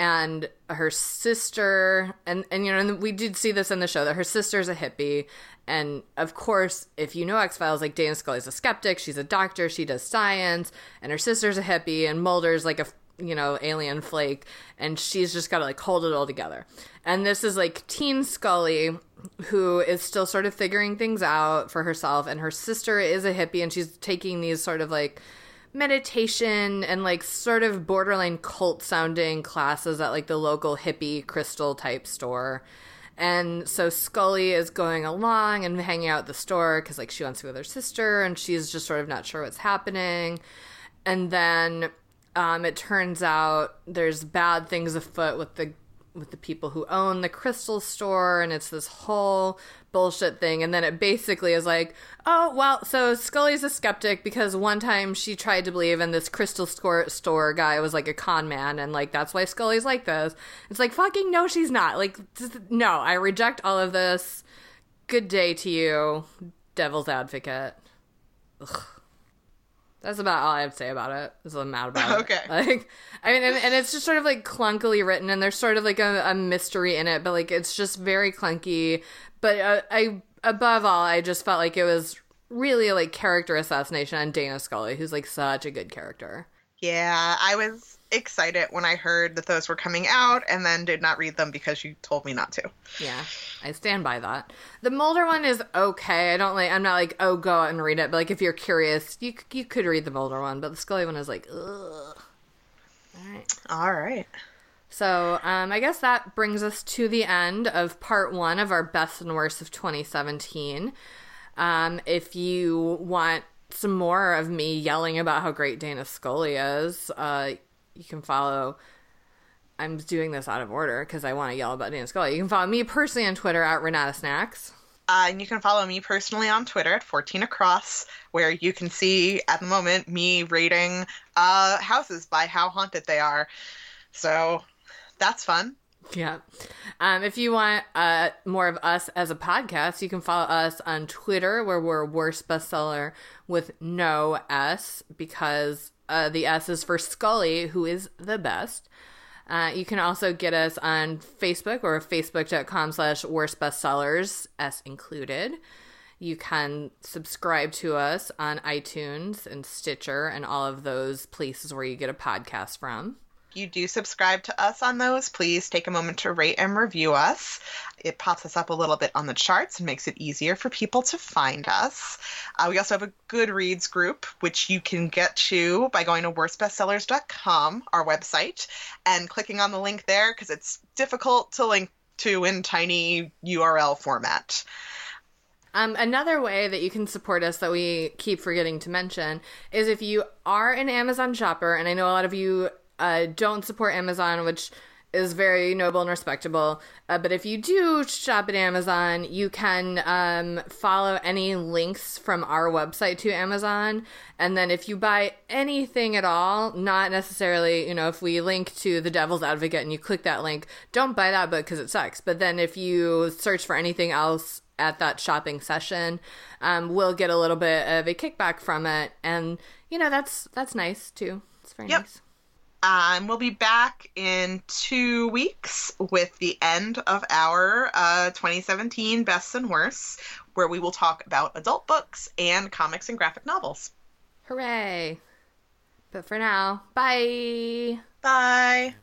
and her sister and and you know and we did see this in the show that her sister's a hippie. And of course if you know x-files like dana scully's a skeptic she's a doctor she does science and her sister's a hippie and mulder's like a you know alien flake and she's just got to like hold it all together. And this is like teen scully who is still sort of figuring things out for herself and her sister is a hippie and she's taking these sort of like meditation and like sort of borderline cult sounding classes at like the local hippie crystal type store. And so Scully is going along and hanging out at the store because like she wants to be with her sister and she's just sort of not sure what's happening. And then um, it turns out there's bad things afoot with the with the people who own the crystal store and it's this whole bullshit thing and then it basically is like oh well so scully's a skeptic because one time she tried to believe in this crystal store, store guy was like a con man and like that's why scully's like this it's like fucking no she's not like no i reject all of this good day to you, Devil's Advocate. Ugh. That's about all I have to say about it. Is I'm mad about it. (laughs) Okay. Like, I mean, and, and it's just sort of like clunkily written, and there's sort of like a, a mystery in it, but like it's just very clunky. But uh, I, above all, I just felt like it was really like character assassination on Dana Scully, who's like such a good character. Yeah, I was excited when I heard that those were coming out and then did not read them because you told me not to. Yeah, I stand by that. The Mulder one is okay. I don't like. I'm not like, oh, go out and read it. But like, if you're curious, you you could read the Mulder one. But the Scully one is like, ugh. All right. All right. So um, I guess that brings us to the end of part one of our best and worst of 2017. Um, if you want some more of me yelling about how great Dana Scully is, uh, you can follow. I'm doing this out of order because I want to yell about Dana Scully. You can follow me personally on Twitter at Renata Snacks. Uh, and you can follow me personally on Twitter at 14 Across, where you can see at the moment me rating uh, houses by how haunted they are. So that's fun. Yeah. Um, if you want uh, more of us as a podcast, you can follow us on Twitter, where we're worst bestseller with no S, because uh, the S is for Scully, who is the best. Uh, you can also get us on Facebook or facebook.com slash worst bestsellers, S included. You can subscribe to us on iTunes and Stitcher and all of those places where you get a podcast from you do subscribe to us on those, please take a moment to rate and review us. It pops us up a little bit on the charts and makes it easier for people to find us. Uh, we also have a Goodreads group, which you can get to by going to worstbestsellers.com, our website, and clicking on the link there because it's difficult to link to in tiny URL format. Um, another way that you can support us that we keep forgetting to mention is if you are an Amazon shopper, and I know a lot of you uh, don't support Amazon, which is very noble and respectable. Uh, but if you do shop at Amazon, you can um, follow any links from our website to Amazon. And then if you buy anything at all, not necessarily, you know, if we link to the Devil's Advocate and you click that link, don't buy that book because it sucks. But then if you search for anything else at that shopping session, um, we'll get a little bit of a kickback from it. And, you know, that's that's nice too. It's very yep. nice. Um, we'll be back in two weeks with the end of our uh, 2017 Best and Worst, where we will talk about adult books and comics and graphic novels. Hooray! But for now, bye! Bye!